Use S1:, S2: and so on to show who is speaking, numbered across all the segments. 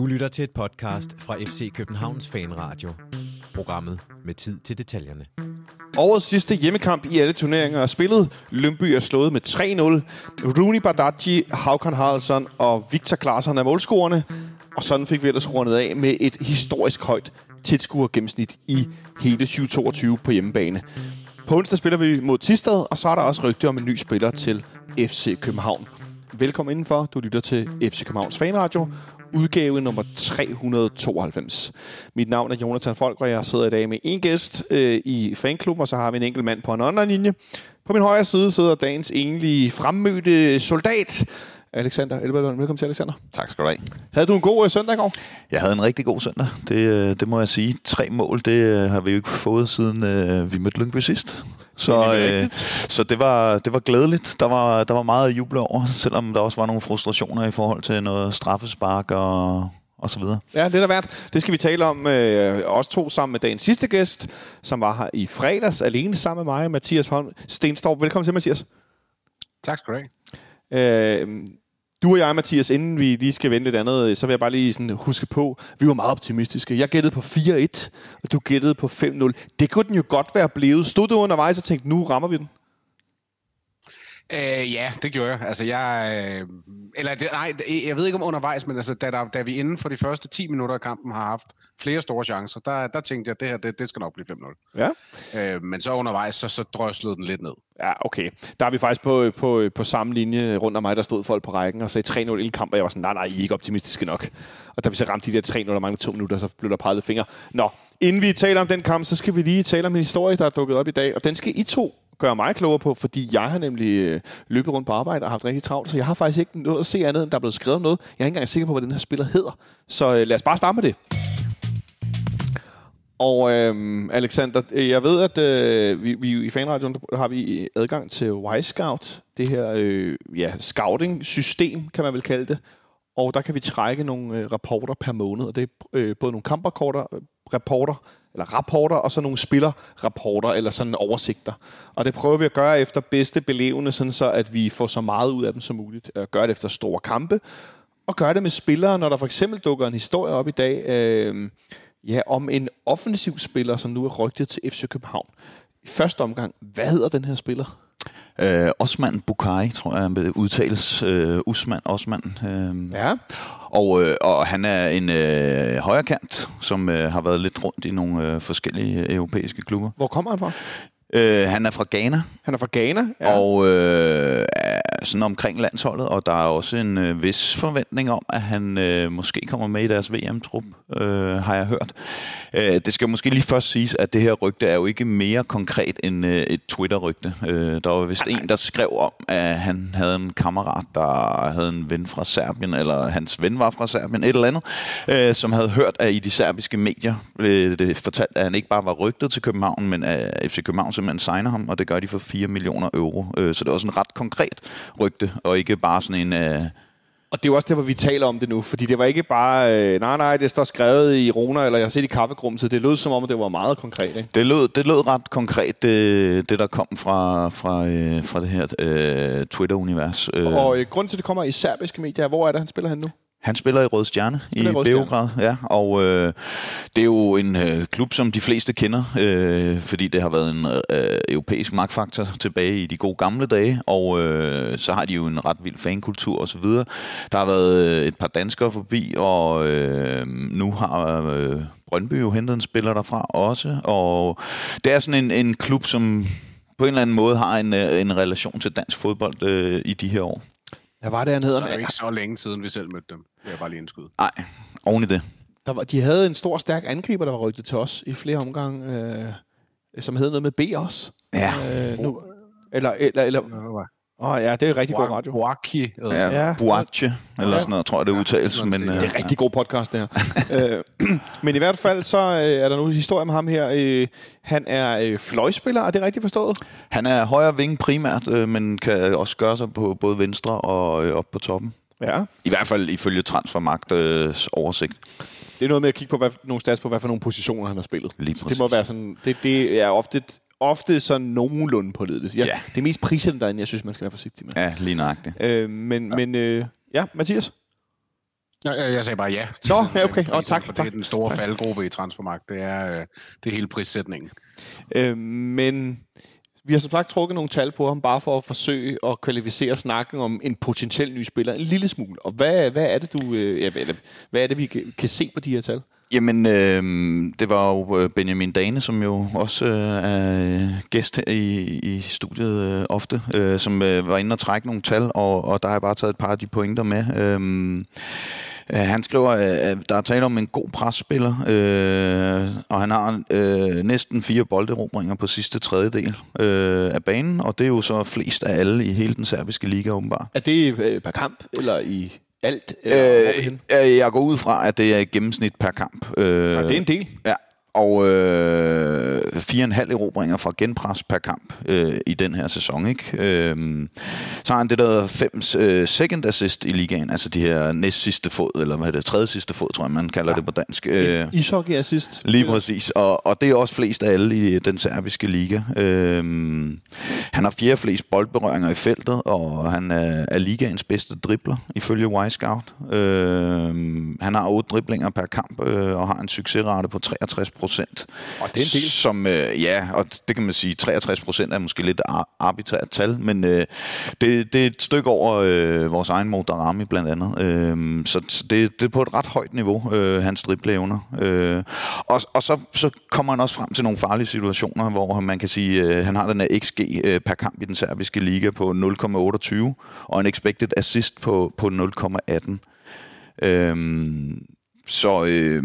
S1: Du lytter til et podcast fra FC Københavns Fanradio. Programmet med tid til detaljerne.
S2: Årets sidste hjemmekamp i alle turneringer er spillet. Lønby er slået med 3-0. Rooney Badaji, Haukan Haraldsson og Victor Klaarsson er målscorerne. Og sådan fik vi ellers rundet af med et historisk højt tilskuergennemsnit i hele 2022 på hjemmebane. På onsdag spiller vi mod Tistad, og så er der også rygte om en ny spiller til FC København. Velkommen indenfor. Du lytter til FC Københavns Fanradio, udgave nummer 392. Mit navn er Jonathan Folk, og jeg sidder i dag med en gæst øh, i fanklubben, og så har vi en enkelt mand på en online linje. På min højre side sidder dagens egentlige fremmødte soldat, Alexander Elberlund. Velkommen til, Alexander.
S3: Tak skal du have.
S2: Havde du en god øh, søndag i går?
S3: Jeg havde en rigtig god søndag. Det, øh, det må jeg sige. Tre mål, det øh, har vi jo ikke fået siden øh, vi mødte Lyngby sidst. Så, øh, så det, var, det var glædeligt. Der var, der var meget at juble over, selvom der også var nogle frustrationer i forhold til noget straffespark og, og så videre.
S2: Ja, det er der værd. Det skal vi tale om øh, os to sammen med dagens sidste gæst, som var her i fredags, alene sammen med mig, Mathias Holm Stenstorp. Velkommen til, Mathias.
S4: Tak skal du have.
S2: Øh, du og jeg, Mathias, inden vi lige skal vente lidt andet, øh, så vil jeg bare lige sådan huske på, vi var meget optimistiske. Jeg gættede på 4-1, og du gættede på 5-0. Det kunne den jo godt være blevet. Stod du undervejs og tænkte, nu rammer vi den?
S4: Øh, ja, det gjorde jeg. Altså, jeg... Øh, eller, det, nej, jeg ved ikke om undervejs, men altså, da, der, da vi inden for de første 10 minutter af kampen har haft flere store chancer, der, der tænkte jeg, at det her, det, det skal nok blive 5-0. Ja. Uh, men så undervejs, så, så drøslede den lidt ned.
S2: Ja, okay. Der er vi faktisk på, på, på samme linje rundt om mig, der stod folk på rækken og sagde 3-0 i kamp, og jeg var sådan, nej, nej, I er ikke optimistiske nok. Og da vi så ramte de der 3-0 og mange to minutter, så blev der peget fingre. Nå, inden vi taler om den kamp, så skal vi lige tale om en historie, der er dukket op i dag, og den skal I to gøre mig klogere på, fordi jeg har nemlig øh, løbet rundt på arbejde og haft rigtig travlt, så jeg har faktisk ikke noget at se andet, end der er blevet skrevet noget. Jeg er ikke engang sikker på, hvad den her spiller hedder. Så øh, lad os bare starte med det. Og øhm, Alexander, øh, jeg ved, at øh, vi, vi i fanradioen har vi adgang til Y-Scout, det her øh, ja, scouting-system, kan man vel kalde det. Og der kan vi trække nogle øh, rapporter per måned, og det er øh, både nogle kamprapporter, rapporter, eller rapporter, og så nogle spillerrapporter, eller sådan oversigter. Og det prøver vi at gøre efter bedste belevende, sådan så at vi får så meget ud af dem som muligt. At gøre det efter store kampe, og gøre det med spillere, når der for eksempel dukker en historie op i dag, øh, ja, om en offensiv spiller, som nu er rygtet til FC København. I første omgang, hvad hedder den her spiller?
S3: Øh, Osman Bukai, tror jeg, udtales. Øh, Usman Osman. Øh.
S2: Ja.
S3: Og, øh, og han er en øh, højrekant, som øh, har været lidt rundt i nogle øh, forskellige øh, europæiske klubber.
S2: Hvor kommer han fra?
S3: Øh, han er fra Ghana.
S2: Han er fra Ghana,
S3: ja. Og øh, sådan omkring landsholdet, og der er også en øh, vis forventning om, at han øh, måske kommer med i deres VM-trup, øh, har jeg hørt. Øh, det skal måske lige først siges, at det her rygte er jo ikke mere konkret end øh, et Twitter-rygte. Øh, der var vist en, der skrev om, at han havde en kammerat, der havde en ven fra Serbien, eller hans ven var fra Serbien, et eller andet, øh, som havde hørt, at i de serbiske medier øh, det fortalt, at han ikke bare var rygtet til København, men at FC København simpelthen signer ham, og det gør de for 4 millioner euro. Øh, så det er også en ret konkret rygte, og ikke bare sådan en... Øh,
S2: og det er jo også det, hvor vi taler om det nu, fordi det var ikke bare, øh, nej, nej, det står skrevet i Rona, eller jeg har set i kaffegrummet, det lød som om, det var meget konkret, ikke?
S3: Det lød, det lød ret konkret, det, det der kom fra, fra, øh, fra det her øh, Twitter-univers.
S2: Øh. Og øh, grund til, at det kommer i serbiske medier, hvor er det, han spiller han nu?
S3: Han spiller i Røde Stjerne i Beograd, ja, og øh, det er jo en øh, klub, som de fleste kender, øh, fordi det har været en øh, europæisk magtfaktor tilbage i de gode gamle dage, og øh, så har de jo en ret vild fankultur osv. Der har været øh, et par danskere forbi, og øh, nu har øh, Brøndby jo hentet en spiller derfra også, og det er sådan en, en klub, som på en eller anden måde har en, øh, en relation til dansk fodbold øh, i de her år.
S2: Hvad var det, han hedder?
S4: Så er det ikke så længe siden, vi selv mødte dem. Det er bare lige indskud.
S3: Nej, oven i det.
S2: Der var, de havde en stor, stærk angriber, der var rygtet til os i flere omgange, øh, som hed noget med B også.
S3: Ja.
S2: Øh, nu, eller, eller, eller, Åh oh, ja, det er rigtig god radio.
S4: Buaki.
S3: Ja, ja. Buache, eller sådan noget, tror jeg, det udtales. Ja, men,
S2: det er rigtig god podcast, det her. Øh, men i hvert fald, så er der nu en historie om ham her. Øh, han er fløjspiller, er det rigtigt forstået?
S3: Han er højre ving primært, men kan også gøre sig på både venstre og op på toppen.
S2: Ja.
S3: I hvert fald ifølge Transfermagts oversigt.
S2: Det er noget med at kigge på hvad, nogle stats på, hvad for nogle positioner han har spillet.
S3: Lige
S2: det må være sådan, det, det er ofte ofte sådan nogenlunde på det. Ja, ja. Det er mest priserne derinde, jeg synes, man skal være forsigtig med.
S3: Ja, lige nøjagtigt.
S2: Øh, men, ja. men øh, ja, Mathias?
S4: Ja, jeg sagde bare ja.
S2: Nå, ja, okay. Oh, tak,
S4: for
S2: tak.
S4: Det er den store
S2: tak.
S4: faldgruppe i transfermarkt. Det er, øh, det er hele prissætningen.
S2: Øh, men vi har som sagt trukket nogle tal på ham, bare for at forsøge at kvalificere snakken om en potentiel ny spiller en lille smule. Og hvad, hvad er det, du, øh, ja, hvad, er det, vi kan, se på de her tal?
S3: Jamen, øh, det var jo øh, Benjamin Dane, som jo også øh, er gæst her i, i studiet øh, ofte, øh, som øh, var inde og trække nogle tal, og, og der har jeg bare taget et par af de pointer med. Øh, han skriver, at der er tale om en god presspiller, øh, og han har øh, næsten fire bolderobringer på sidste tredjedel øh, af banen, og det er jo så flest af alle i hele den serbiske liga, åbenbart.
S2: Er det øh, per kamp, eller i alt? Eller
S3: øh, jeg går ud fra, at det er et gennemsnit per kamp.
S2: Øh, ja, det er en del.
S3: Ja, og øh, fire og en halv erobringer fra genpres per kamp øh, i den her sæson. Ikke? Øh, så har han det, der fem øh, second assist i ligaen, altså de her næst sidste fod, eller hvad er det, tredje sidste fod, tror jeg, man kalder ja. det på dansk.
S2: Øh, Ishockey assist.
S3: Lige præcis, og, og det er også flest af alle i den serbiske liga. Øh, han har fjerde flest boldberøringer i feltet, og han er, er ligaens bedste dribler, ifølge Y-Scout. Øh, han har otte driblinger per kamp, øh, og har en succesrate på 63 procent.
S2: Og det er en del.
S3: Som, øh, ja, og det kan man sige, 63 procent er måske lidt ar- arbitrært tal, men øh, det, det er et stykke over øh, vores egen Modarami blandt andet. Øh, så det, det er på et ret højt niveau, øh, hans dribleevner. Øh, og og så, så kommer han også frem til nogle farlige situationer, hvor man kan sige, øh, han har den her XG øh, per kamp i den serbiske liga på 0,28, og en expected assist på, på 0,18. Øh, så... Øh,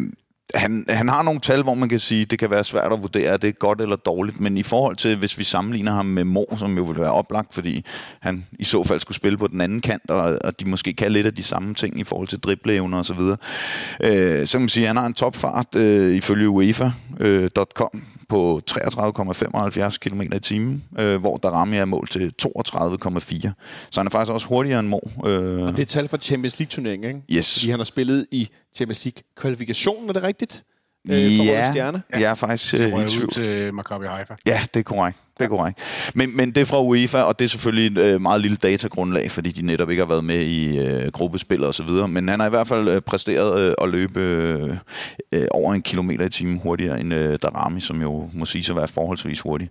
S3: han, han har nogle tal, hvor man kan sige, det kan være svært at vurdere, er det godt eller dårligt, men i forhold til, hvis vi sammenligner ham med Mo, som jo ville være oplagt, fordi han i så fald skulle spille på den anden kant, og, og de måske kan lidt af de samme ting i forhold til dribleevner osv., øh, så kan man sige, at han har en topfart øh, ifølge UEFA.com øh, på 33,75 km i timen, øh, hvor Darami er mål til 32,4. Så han er faktisk også hurtigere end Mo.
S2: Øh. Og det er tal fra Champions League-turneringen, ikke?
S3: Yes.
S2: Fordi han har spillet i Champions League-kvalifikationen, er det rigtigt?
S3: Øh, ja, jeg er faktisk
S4: øh, i tvivl. til Maccabi Haifa.
S3: Ja, det er korrekt. Det er korrekt. Men, men det er fra UEFA, og det er selvfølgelig et øh, meget lille datagrundlag, fordi de netop ikke har været med i øh, gruppespil og så videre. Men han har i hvert fald øh, præsteret øh, at løbe øh, øh, over en kilometer i timen hurtigere end øh, Darami, som jo må sige at være forholdsvis hurtig.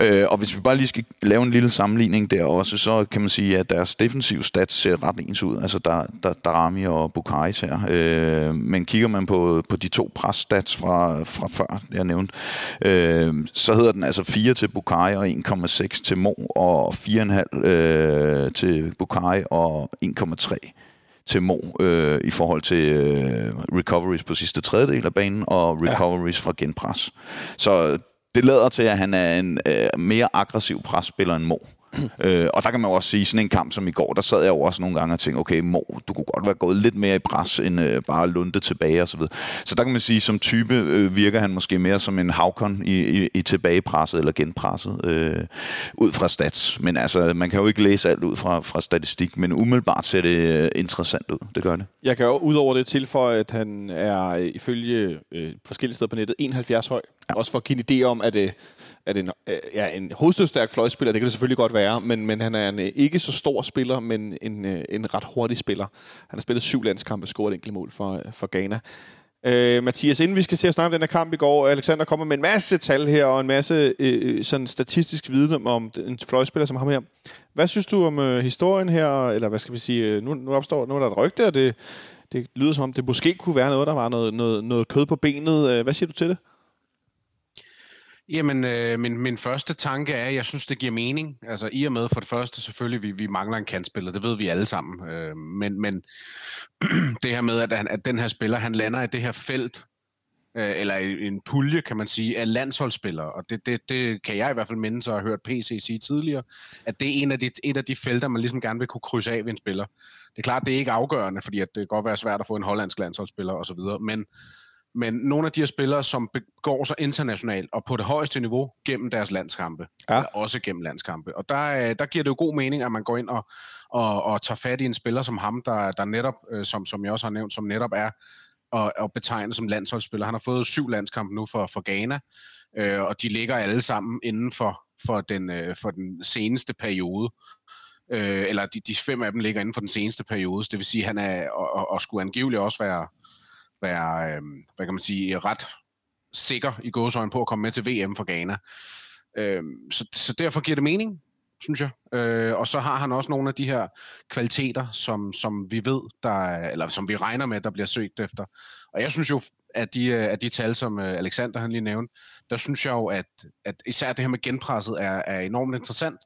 S3: Øh, og hvis vi bare lige skal lave en lille sammenligning der også, så kan man sige, at deres defensiv stats ser ret ens ud. Altså der, der, Darami og Bukaris her. Øh, men kigger man på, på de to press-stats fra, fra før, jeg nævnte, øh, så hedder den altså 4 til Bukari og 1,6 til Mo, og 4,5 øh, til Bukari og 1,3 til Mo øh, i forhold til øh, recoveries på sidste tredjedel af banen og recoveries ja. fra genpres. Så det lader til, at han er en øh, mere aggressiv presspiller end Mo. øh, og der kan man jo også sige, sådan en kamp som i går, der sad jeg jo også nogle gange og tænkte, okay, Mo, du kunne godt være gået lidt mere i pres, end øh, bare lunde tilbage og så videre. Så der kan man sige, som type øh, virker han måske mere som en havkon i, i, i tilbagepresset eller genpresset, øh, ud fra stats. Men altså, man kan jo ikke læse alt ud fra, fra statistik, men umiddelbart ser det øh, interessant ud. Det gør det.
S2: Jeg kan jo udover det tilføje, at han er øh, ifølge øh, forskellige steder på nettet 71 høj. Ja. Også for at give en idé om, at, øh, at en, øh, ja, en hovedstødstærk fløjspiller, det kan det selvfølgelig godt være, men, men han er en øh, ikke så stor spiller, men en, en ret hurtig spiller. Han har spillet syv landskampe og scoret et enkelt mål for, for Ghana. Øh, Mathias, inden vi skal se at snakke om den her kamp i går, Alexander kommer med en masse tal her, og en masse øh, sådan statistisk viden om en fløjspiller som ham her. Hvad synes du om øh, historien her, eller hvad skal vi sige, nu, nu opstår, nu er der et rygte, og det, det lyder som om, det måske kunne være noget, der var noget, noget, noget kød på benet. Hvad siger du til det?
S4: Jamen, øh, min, min første tanke er, at jeg synes, det giver mening. Altså, i og med for det første selvfølgelig, vi, vi mangler en kantspiller. Det ved vi alle sammen. Øh, men men det her med, at, han, at den her spiller, han lander i det her felt, øh, eller i en pulje, kan man sige, af landsholdsspillere. Og det, det, det kan jeg i hvert fald minde, så har hørt PC sige tidligere, at det er en af de, et af de felter, man ligesom gerne vil kunne krydse af ved en spiller. Det er klart, det er ikke afgørende, fordi at det kan godt være svært at få en hollandsk landsholdsspiller osv., men men nogle af de her spillere, som begår sig internationalt og på det højeste niveau gennem deres landskampe, ja. eller også gennem landskampe. Og der, øh, der giver det jo god mening, at man går ind og, og, og tager fat i en spiller som ham, der, der netop, øh, som, som jeg også har nævnt, som netop er og, og betegnet som landsholdsspiller. Han har fået syv landskampe nu for, for Ghana, øh, og de ligger alle sammen inden for, for, den, øh, for den seneste periode. Øh, eller de, de fem af dem ligger inden for den seneste periode. Det vil sige, at han er, og, og skulle angiveligt også være, være øh, hvad kan man sige, ret sikker i gåsøjne på at komme med til VM for Ghana. Øh, så, så derfor giver det mening, synes jeg. Øh, og så har han også nogle af de her kvaliteter, som, som vi ved, der, eller som vi regner med, der bliver søgt efter. Og jeg synes jo, at de, øh, at de tal, som øh, Alexander han lige nævnte, der synes jeg jo, at, at især det her med genpresset er, er enormt interessant.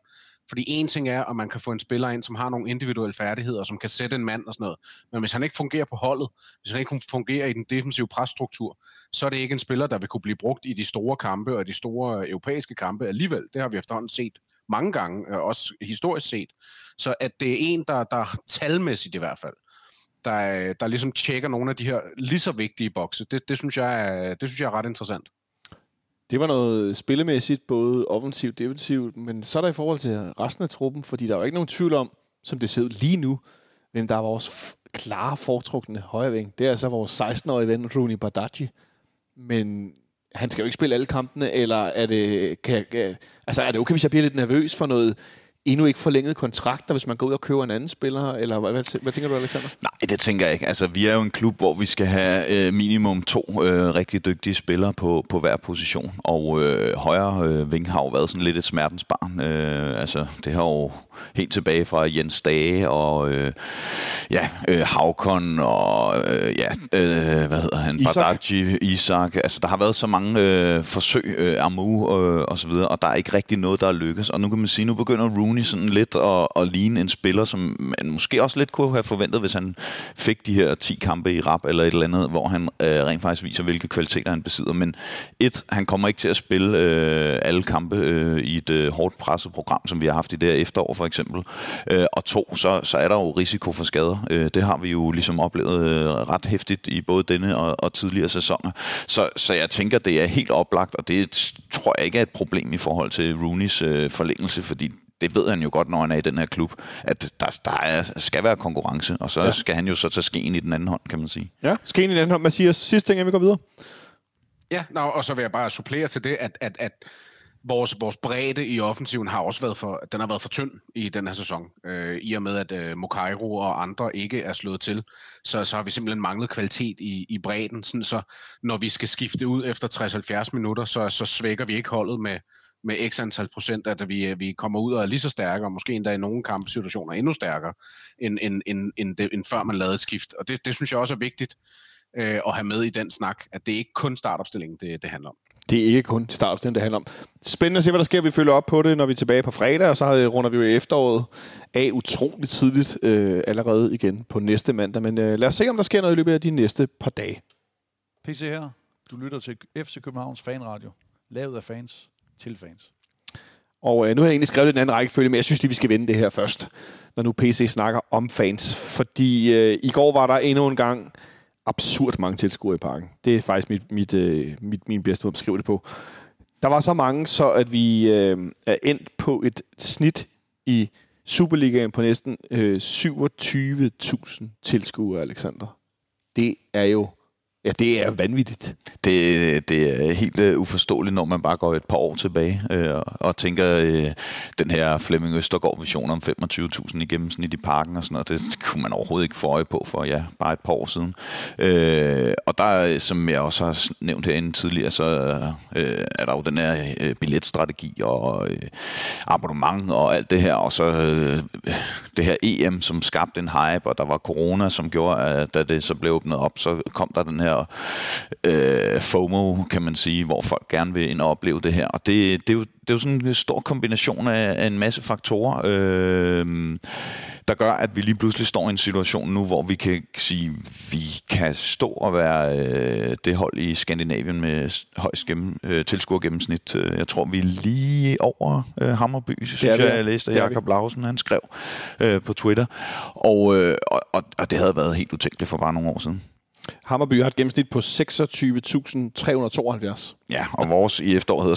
S4: Fordi en ting er, at man kan få en spiller ind, som har nogle individuelle færdigheder, som kan sætte en mand og sådan noget. Men hvis han ikke fungerer på holdet, hvis han ikke fungerer i den defensive presstruktur, så er det ikke en spiller, der vil kunne blive brugt i de store kampe og de store europæiske kampe alligevel. Det har vi efterhånden set mange gange, øh, også historisk set. Så at det er en, der, der talmæssigt i hvert fald, der, der ligesom tjekker nogle af de her lige så vigtige bokse, det, det, synes jeg er, det synes jeg er ret interessant.
S2: Det var noget spillemæssigt, både offensivt og defensivt, men så er der i forhold til resten af truppen, fordi der er jo ikke nogen tvivl om, som det ser ud lige nu, hvem der er vores klare foretrukne højreving. Det er altså vores 16-årige ven, Rooney Badaji. Men han skal jo ikke spille alle kampene, eller er det, kan, kan, altså er det okay, hvis jeg bliver lidt nervøs for noget endnu ikke forlænget kontrakter, hvis man går ud og køber en anden spiller? Eller hvad, hvad, hvad tænker du, Alexander?
S3: Nej, det tænker jeg ikke. Altså, vi er jo en klub, hvor vi skal have øh, minimum to øh, rigtig dygtige spillere på, på hver position. Og øh, højre øh, ving har jo været sådan lidt et smertens barn. Øh, altså, det har jo helt tilbage fra Jens Dage og øh, ja, øh, Havkon og øh, ja, øh, hvad hedder han? Isak. Badaji, Isak. Altså, der har været så mange øh, forsøg, øh, Amu øh, og så videre, og der er ikke rigtig noget, der er lykkes. Og nu kan man sige, nu begynder Rooney sådan lidt at, at ligne en spiller, som man måske også lidt kunne have forventet, hvis han fik de her 10 kampe i rap eller et eller andet, hvor han øh, rent faktisk viser, hvilke kvaliteter han besidder. Men et, han kommer ikke til at spille øh, alle kampe øh, i et øh, hårdt presset program, som vi har haft i det her efterår for eksempel. Øh, og to, så, så er der jo risiko for skader. Øh, det har vi jo ligesom oplevet øh, ret hæftigt i både denne og, og tidligere sæsoner. Så, så jeg tænker, det er helt oplagt, og det tror jeg ikke er et problem i forhold til Rooneys øh, forlængelse, fordi det ved han jo godt, når han er i den her klub, at der, der er, skal være konkurrence, og så ja. skal han jo så tage skeen i den anden hånd, kan man sige.
S2: Ja, skeen i den anden hånd. Mathias, sidste ting, inden vi går videre.
S4: Ja, no, og så vil jeg bare supplere til det, at, at, at vores, vores bredde i offensiven har også været for, den har været for tynd i den her sæson. Øh, I og med, at øh, Mokairo og andre ikke er slået til, så, så har vi simpelthen manglet kvalitet i, i bredden. Sådan, så når vi skal skifte ud efter 60-70 minutter, så, så svækker vi ikke holdet med, med x antal procent, at vi, øh, vi kommer ud og er lige så stærke, og måske endda i nogle kampsituationer endnu stærkere, end, end, end, end, det, end før man lavede et skift. Og det, det synes jeg også er vigtigt øh, at have med i den snak, at det er ikke kun startopstillingen, det, det handler om.
S2: Det er ikke kun startopstillingen, det handler om. Spændende at se, hvad der sker. Vi følger op på det, når vi er tilbage på fredag, og så runder vi jo efteråret af utroligt tidligt øh, allerede igen på næste mandag. Men øh, lad os se, om der sker noget i løbet af de næste par dage.
S5: PC her. Du lytter til FC Københavns Fanradio. Lavet af fans til fans.
S2: Og øh, nu har jeg egentlig skrevet en anden rækkefølge, men jeg synes lige, vi skal vende det her først, når nu PC snakker om fans. Fordi øh, i går var der endnu en gang absurd mange tilskuere i parken. Det er faktisk mit, mit, øh, mit, min bedste måde at beskrive det på. Der var så mange, så at vi øh, er endt på et snit i Superligaen på næsten øh, 27.000 tilskuere, Alexander. Det er jo Ja, det er vanvittigt.
S3: Det, det er helt uh, uforståeligt, når man bare går et par år tilbage øh, og tænker øh, den her Flemming Østergaard-vision om 25.000 i gennemsnit i parken og sådan noget, det kunne man overhovedet ikke få øje på for ja, bare et par år siden. Øh, og der, som jeg også har nævnt herinde tidligere, så øh, er der jo den her øh, billetstrategi og øh, abonnement og alt det her, og så øh, det her EM, som skabte en hype, og der var corona, som gjorde, at da det så blev åbnet op, så kom der den her her øh, FOMO, kan man sige, hvor folk gerne vil ind og opleve det her. Og det, det, er, jo, det er jo sådan en stor kombination af, af en masse faktorer. Øh, der gør, at vi lige pludselig står i en situation nu, hvor vi kan sige, vi kan stå og være øh, det hold i Skandinavien med højst gennem, øh, tilskuer gennemsnit. Jeg tror, vi er lige over øh, Hammerby, synes jeg, jeg læste, at Jakob Lausen han skrev øh, på Twitter. Og, øh, og, og det havde været helt utænkeligt for bare nogle år siden.
S2: Hammerby har et gennemsnit på 26.372.
S3: Ja, og vores i efteråret hedder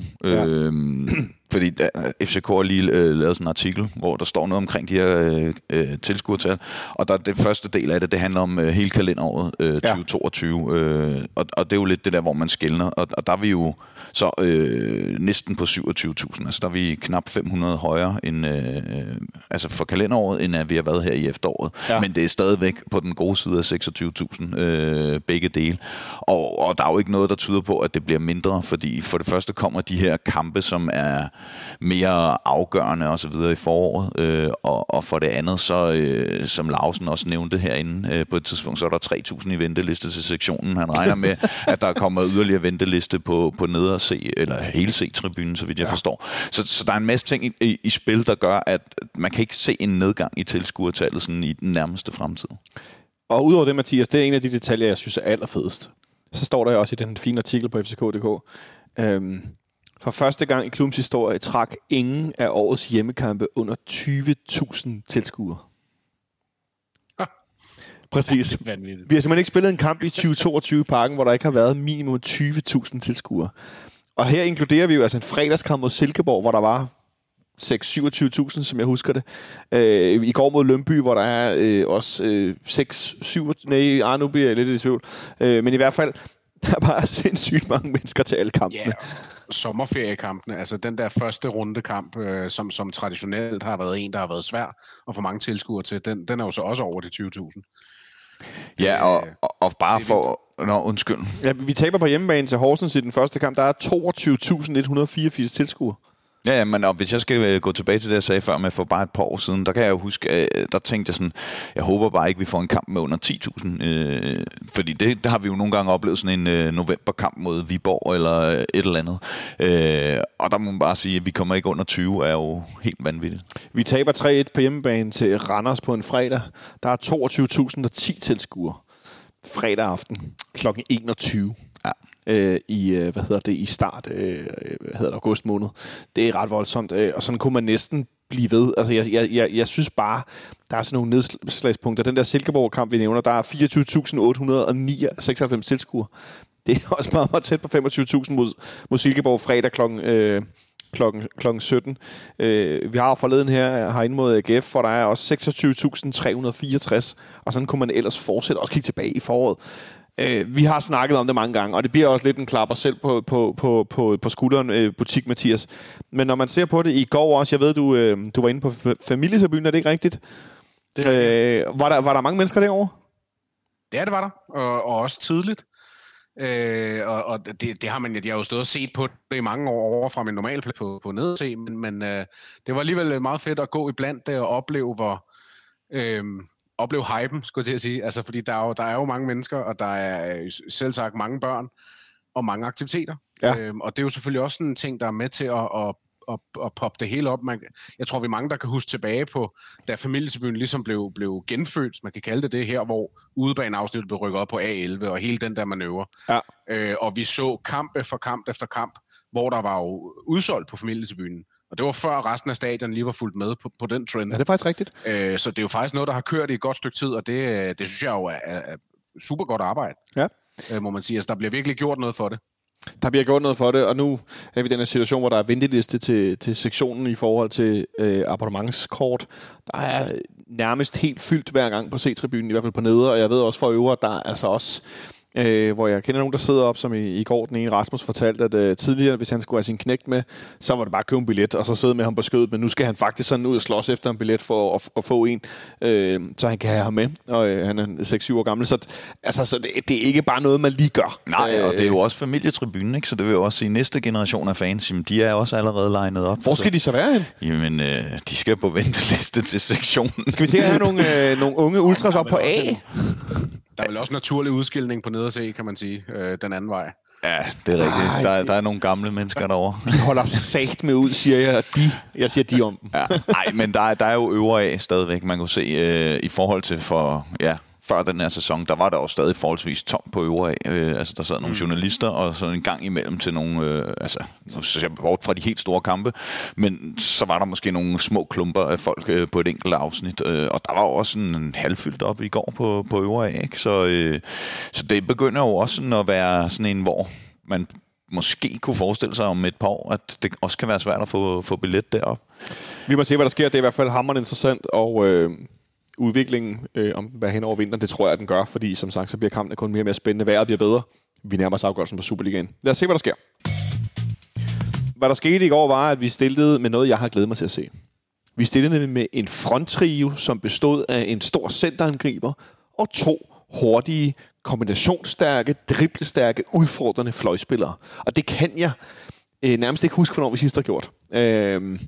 S3: 26.529. Ja. Øhm, fordi der, FCK har lige øh, lavet sådan en artikel, hvor der står noget omkring de her øh, øh, tilskuertal, og der det første del af det, det handler om øh, hele kalenderåret øh, 2022, øh, og, og det er jo lidt det der, hvor man skældner, og, og der er vi jo så øh, næsten på 27.000, altså der er vi knap 500 højere end, øh, altså for kalenderåret, end at vi har været her i efteråret, ja. men det er stadigvæk på den gode side af 26.000 øh, begge dele, og, og der er jo ikke noget, der tyder på, at det bliver mindre, fordi for det første kommer de her kampe, som er mere afgørende og så videre i foråret. Øh, og, og for det andet, så øh, som Lausen også nævnte herinde øh, på et tidspunkt, så er der 3.000 i venteliste til sektionen. Han regner med, at der kommer yderligere venteliste på, på neder C, eller hele C-tribunen, så vidt jeg ja. forstår. Så, så der er en masse ting i, i, i spil, der gør, at man kan ikke se en nedgang i tilskuertallet sådan i den nærmeste fremtid.
S2: Og udover det, Mathias, det er en af de detaljer, jeg synes er allerfedest. Så står der også i den fine artikel på fck.dk, øhm, for første gang i klubbens historie trak ingen af årets hjemmekampe under 20.000 tilskuere. Præcis. Vi har simpelthen ikke spillet en kamp i 2022 parken, hvor der ikke har været minimum 20.000 tilskuere. Og her inkluderer vi jo altså en fredagskamp mod Silkeborg, hvor der var 6-27.000, som jeg husker det. Øh, I går mod Lønby, hvor der er øh, også øh, 6-7... Nej, ah, nu bliver jeg lidt i tvivl. Øh, men i hvert fald, der er bare sindssygt mange mennesker til alle kampene. Yeah
S4: sommerferiekampene, altså den der første rundekamp, øh, som, som traditionelt har været en, der har været svær at få mange tilskuere til, den, den er jo så også over de 20.000.
S3: Ja, og, øh, og, og bare for... Nå, undskyld.
S2: Ja, vi taber på hjemmebane til Horsens i den første kamp. Der er 22.184 tilskuere.
S3: Ja, men og hvis jeg skal øh, gå tilbage til det, jeg sagde før med for bare et par år siden, der kan jeg jo huske, øh, der tænkte jeg sådan, jeg håber bare ikke, vi får en kamp med under 10.000. Øh, fordi det, der har vi jo nogle gange oplevet sådan en øh, novemberkamp mod Viborg eller øh, et eller andet. Øh, og der må man bare sige, at vi kommer ikke under 20, er jo helt vanvittigt.
S2: Vi taber 3-1 på hjemmebane til Randers på en fredag. Der er 22.010 tilskuere fredag aften kl. 21 øh, i, øh, hvad hedder det, i start, øh, øh, hvad hedder det, august måned. Det er ret voldsomt, øh, og sådan kunne man næsten blive ved. Altså, jeg, jeg, jeg, jeg synes bare, der er sådan nogle nedslagspunkter. Den der Silkeborg-kamp, vi nævner, der er 24.896 tilskuere. Det er også meget, meget tæt på 25.000 mod, mod Silkeborg fredag klokken, øh, klokken, klokken 17. Øh, vi har forleden her herinde mod AGF, hvor der er også 26.364, og sådan kunne man ellers fortsætte også kigge tilbage i foråret. Øh, vi har snakket om det mange gange, og det bliver også lidt en klapper selv på, på, på, på, på skulderen, øh, butik Mathias. Men når man ser på det i går også, jeg ved, du, øh, du var inde på familietribunen, er det ikke rigtigt? Det er øh, var, der, var der mange mennesker derovre?
S4: Ja, det var der, og, og også tidligt. Øh, og og det, det har man jeg har jo stået og set på det i mange år over fra min normale på, på nederse, men, men øh, det var alligevel meget fedt at gå i blandt det og opleve, hvor, øh, opleve hypen, skulle jeg til at sige. Altså, fordi der er, jo, der er jo mange mennesker, og der er øh, selv sagt mange børn, og mange aktiviteter. Ja. Øhm, og det er jo selvfølgelig også en ting, der er med til at, at, at, at poppe det hele op. Man, jeg tror, vi er mange, der kan huske tilbage på, da familietilbyen ligesom blev, blev genfødt, man kan kalde det det her, hvor udebaneafsnittet blev rykket op på A11, og hele den der manøvre. Ja. Øh, og vi så kamp efter kamp efter kamp, hvor der var jo udsolgt på familietilbyen. Og det var før resten af stadion lige var fuldt med på, på den trend.
S2: Ja, det er faktisk rigtigt.
S4: Øh, så det er jo faktisk noget, der har kørt i et godt stykke tid, og det, det synes jeg jo er, er super godt arbejde. Ja. Øh, må man sige. Altså, der bliver virkelig gjort noget for det.
S2: Der bliver gjort noget for det, og nu er vi i den her situation, hvor der er venteliste til, til sektionen i forhold til øh, abonnementskort. Der er nærmest helt fyldt hver gang på C-tribunen, i hvert fald på nede, og jeg ved også for øvre, der er altså også øh, hvor jeg kender nogen, der sidder op, som i, i går den ene Rasmus fortalte, at øh, tidligere, hvis han skulle have sin knægt med, så var det bare at købe en billet, og så sidde med ham på skødet, men nu skal han faktisk sådan ud og slås efter en billet for at, at få en, øh, så han kan have ham med, og øh, han er 6-7 år gammel, så, altså, så det, det er ikke bare noget, man lige gør.
S3: Nej, og det er jo også familietribunen, ikke? så det vil jo også sige, at næste generation af fans, jamen, de er også allerede legnet op.
S2: Hvor skal så, de så være hen?
S3: Jamen, øh, de skal på venteliste til sektionen.
S2: Skal vi til at have nogle, øh, nogle unge ultras op på A?
S4: Der er vel også naturlig udskilning på nederse, kan man sige, øh, den anden vej.
S3: Ja, det er rigtigt. Ej, der, der er nogle gamle mennesker derovre.
S2: De holder sat med ud, siger jeg. De, jeg siger de om dem.
S3: Ja. Nej, men der, der er jo øvre af stadigvæk, man kan se, øh, i forhold til for, ja, før den her sæson, der var der jo stadig forholdsvis tom på øvre af. Øh, altså, der sad nogle mm. journalister, og så en gang imellem til nogle, øh, altså, så jeg bort fra de helt store kampe, men så var der måske nogle små klumper af folk øh, på et enkelt afsnit, øh, og der var jo også en halvfyldt op i går på, på øvre af, ikke? Så, øh, så det begynder jo også sådan at være sådan en, hvor man måske kunne forestille sig om et par år, at det også kan være svært at få, få billet derop.
S2: Vi må se, hvad der sker. Det er i hvert fald hammerende interessant, og øh, udviklingen øh, om hvad hen over vinteren, det tror jeg, at den gør, fordi som sagt, så bliver kampene kun mere og mere spændende. Vejret bliver bedre. Vi nærmer os afgørelsen på Superligaen. Lad os se, hvad der sker. Hvad der skete i går var, at vi stillede med noget, jeg har glædet mig til at se. Vi stillede med en fronttrio, som bestod af en stor centerangriber og to hurtige, kombinationsstærke, driblestærke, udfordrende fløjspillere. Og det kan jeg øh, nærmest ikke huske, hvornår vi sidst har gjort. Øh,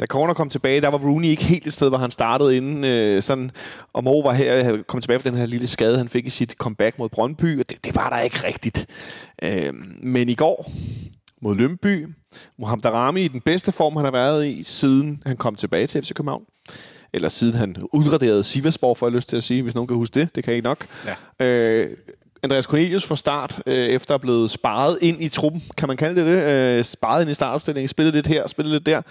S2: da Corner kom tilbage, der var Rooney ikke helt et sted, hvor han startede inden. Øh, sådan, og Mo var her, kom tilbage fra den her lille skade, han fik i sit comeback mod Brøndby, og det, det var der ikke rigtigt. Øh, men i går mod Lømby, Mohamed Darami i den bedste form, han har været i, siden han kom tilbage til FC København. Eller siden han udraderede Sivasborg, for jeg lyst til at sige, hvis nogen kan huske det. Det kan I nok. Ja. Øh, Andreas Cornelius fra start, øh, efter at blevet sparet ind i truppen, kan man kalde det det. Øh, sparet ind i startopstillingen, spillet lidt her, spillet lidt der.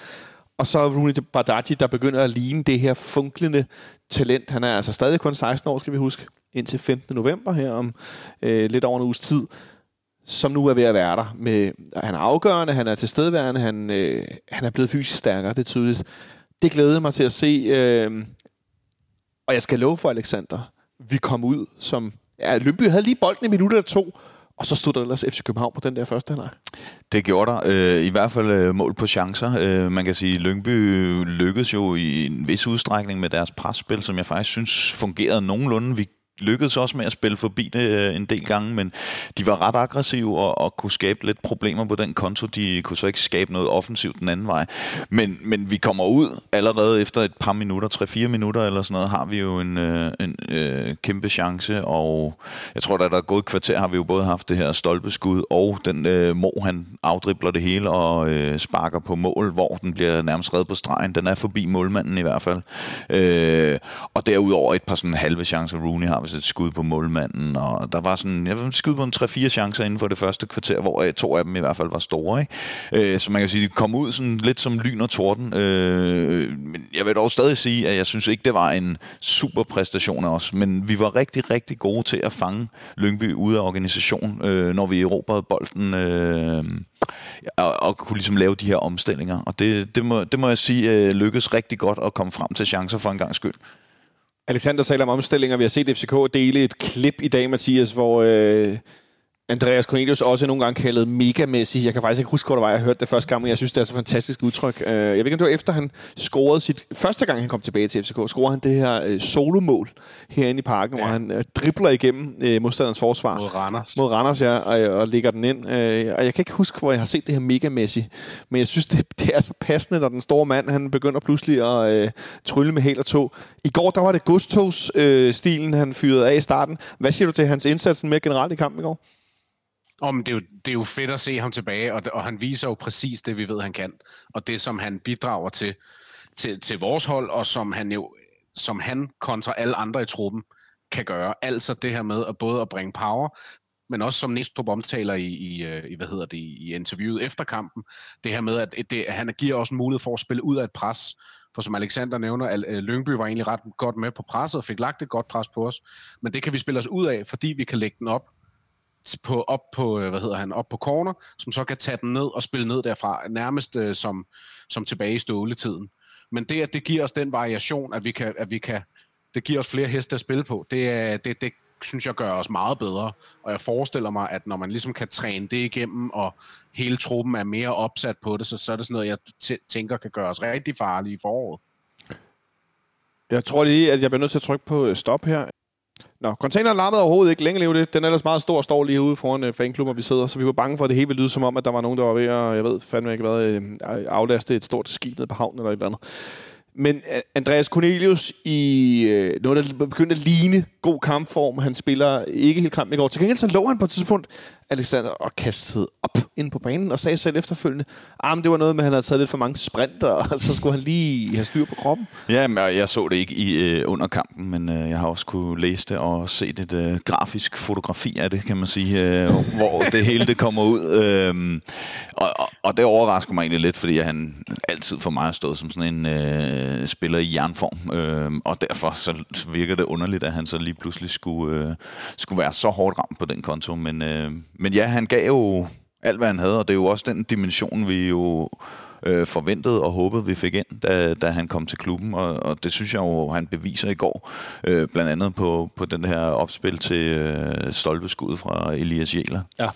S2: Og så Rooney Bardaggi, der begynder at ligne det her funklende talent. Han er altså stadig kun 16 år, skal vi huske, indtil 15. november her om øh, lidt over en uges tid, som nu er ved at være der. Med, han er afgørende, han er tilstedeværende, han, øh, han er blevet fysisk stærkere, det er tydeligt. Det glæder mig til at se. Øh, og jeg skal love for, Alexander, vi kom ud som... Ja, Lønby havde lige bolden i minutter to, og så stod der ellers FC København på den der første halvleg.
S3: Det gjorde der. Øh, I hvert fald øh, mål på chancer. Øh, man kan sige, at Lyngby lykkedes jo i en vis udstrækning med deres presspil, som jeg faktisk synes fungerede nogenlunde. Vi lykkedes også med at spille forbi det øh, en del gange, men de var ret aggressive og, og kunne skabe lidt problemer på den konto. De kunne så ikke skabe noget offensivt den anden vej. Men, men vi kommer ud allerede efter et par minutter, 3-4 minutter eller sådan noget, har vi jo en, øh, en øh, kæmpe chance, og jeg tror, da der er gået et kvarter, har vi jo både haft det her stolpeskud, og den øh, Mo, han afdribler det hele og øh, sparker på mål, hvor den bliver nærmest reddet på stregen. Den er forbi målmanden i hvert fald. Øh, og derudover et par sådan halve chancer, Rooney har nærmest et skud på målmanden, og der var sådan, jeg vil skud på en 3-4 chancer inden for det første kvarter, hvor øh, to af dem i hvert fald var store. Ikke? Øh, så man kan sige, de kom ud sådan lidt som lyn og torden. Øh, men jeg vil dog stadig sige, at jeg synes ikke, det var en super præstation af os, men vi var rigtig, rigtig gode til at fange Lyngby ude af organisation, øh, når vi erobrede bolden. Øh, og, og kunne ligesom lave de her omstillinger. Og det, det, må, det må jeg sige øh, lykkedes rigtig godt at komme frem til chancer for en gang skyld.
S2: Alexander taler om omstillinger. Vi har set FCK dele et klip i dag, Mathias, hvor øh, Andreas Cornelius også nogle gange kaldet megamæssig. Jeg kan faktisk ikke huske, hvor det var, jeg hørte det første gang, men jeg synes, det er så fantastisk udtryk. Øh, jeg ved ikke, om det var efter, han scorede sit... Første gang, han kom tilbage til FCK, scorede han det her øh, solomål herinde i parken, ja. hvor han øh, dribler igennem modstanderens forsvar.
S4: Mod Randers.
S2: Mod Randers, ja, og, og lægger den ind. Og jeg kan ikke huske, hvor jeg har set det her megamæssig, men jeg synes, det, det er så passende, når den store mand, han begynder pludselig at øh, trylle med helt og to. I går, der var det Gustos-stilen, øh, han fyrede af i starten. Hvad siger du til hans indsats med generelt i kampen i går?
S4: Om det, er jo, det er jo fedt at se ham tilbage, og, og han viser jo præcis det, vi ved, han kan. Og det, som han bidrager til, til, til vores hold, og som han jo som han kontra alle andre i truppen kan gøre. Altså det her med at både at bringe power, men også som Næstrup omtaler i, i, øh, i, hvad hedder det, i interviewet efter kampen, det her med, at det, han giver også en mulighed for at spille ud af et pres. For som Alexander nævner, at øh, Lyngby var egentlig ret godt med på presset og fik lagt et godt pres på os. Men det kan vi spille os ud af, fordi vi kan lægge den op på, op på, øh, hvad hedder han, op på corner, som så kan tage den ned og spille ned derfra, nærmest øh, som, som tilbage i ståletiden. Men det, at det giver os den variation, at vi kan, at vi kan det giver os flere heste at spille på, det, det, det synes jeg gør os meget bedre. Og jeg forestiller mig, at når man ligesom kan træne det igennem, og hele truppen er mere opsat på det, så, så er det sådan noget, jeg tænker kan gøre os rigtig farlige i foråret.
S2: Jeg tror lige, at jeg bliver nødt til at trykke på øh, stop her. Nå, containeren larmede overhovedet ikke. Længe leve det. Den er ellers meget stor og står lige ude foran øh, fanklubben, vi sidder. Så vi var bange for, at det hele ville lyde som om, at der var nogen, der var ved at, jeg ved fandme ikke hvad, øh, aflaste et stort skib ned på havnen eller et eller andet. Men øh, Andreas Cornelius i øh, noget, der begyndte at ligne god kampform. Han spiller ikke helt kamp i går. Til gengæld så lå han på et tidspunkt Alexander og kastede op ind på banen og sagde selv efterfølgende, at men det var noget med, at han havde taget lidt for mange sprinter, og så skulle han lige have styr på kroppen.
S3: Ja, men jeg så det ikke i, øh, under kampen, men øh, jeg har også kunne læse det og se et øh, grafisk fotografi af det, kan man sige, øh, hvor det hele det kommer ud. Øh, og, og, og det overrasker mig egentlig lidt, fordi han altid for mig har stået som sådan en øh, spiller i jernform, øh, og derfor så virker det underligt, at han så lige pludselig skulle, øh, skulle være så hårdt ramt på den konto, men... Øh, men ja, han gav jo alt, hvad han havde, og det er jo også den dimension, vi jo øh, forventede og håbede, vi fik ind, da, da han kom til klubben, og, og det synes jeg jo, han beviser i går, øh, blandt andet på, på den her opspil til øh, stolpeskud fra Elias Jæler.
S2: Ja.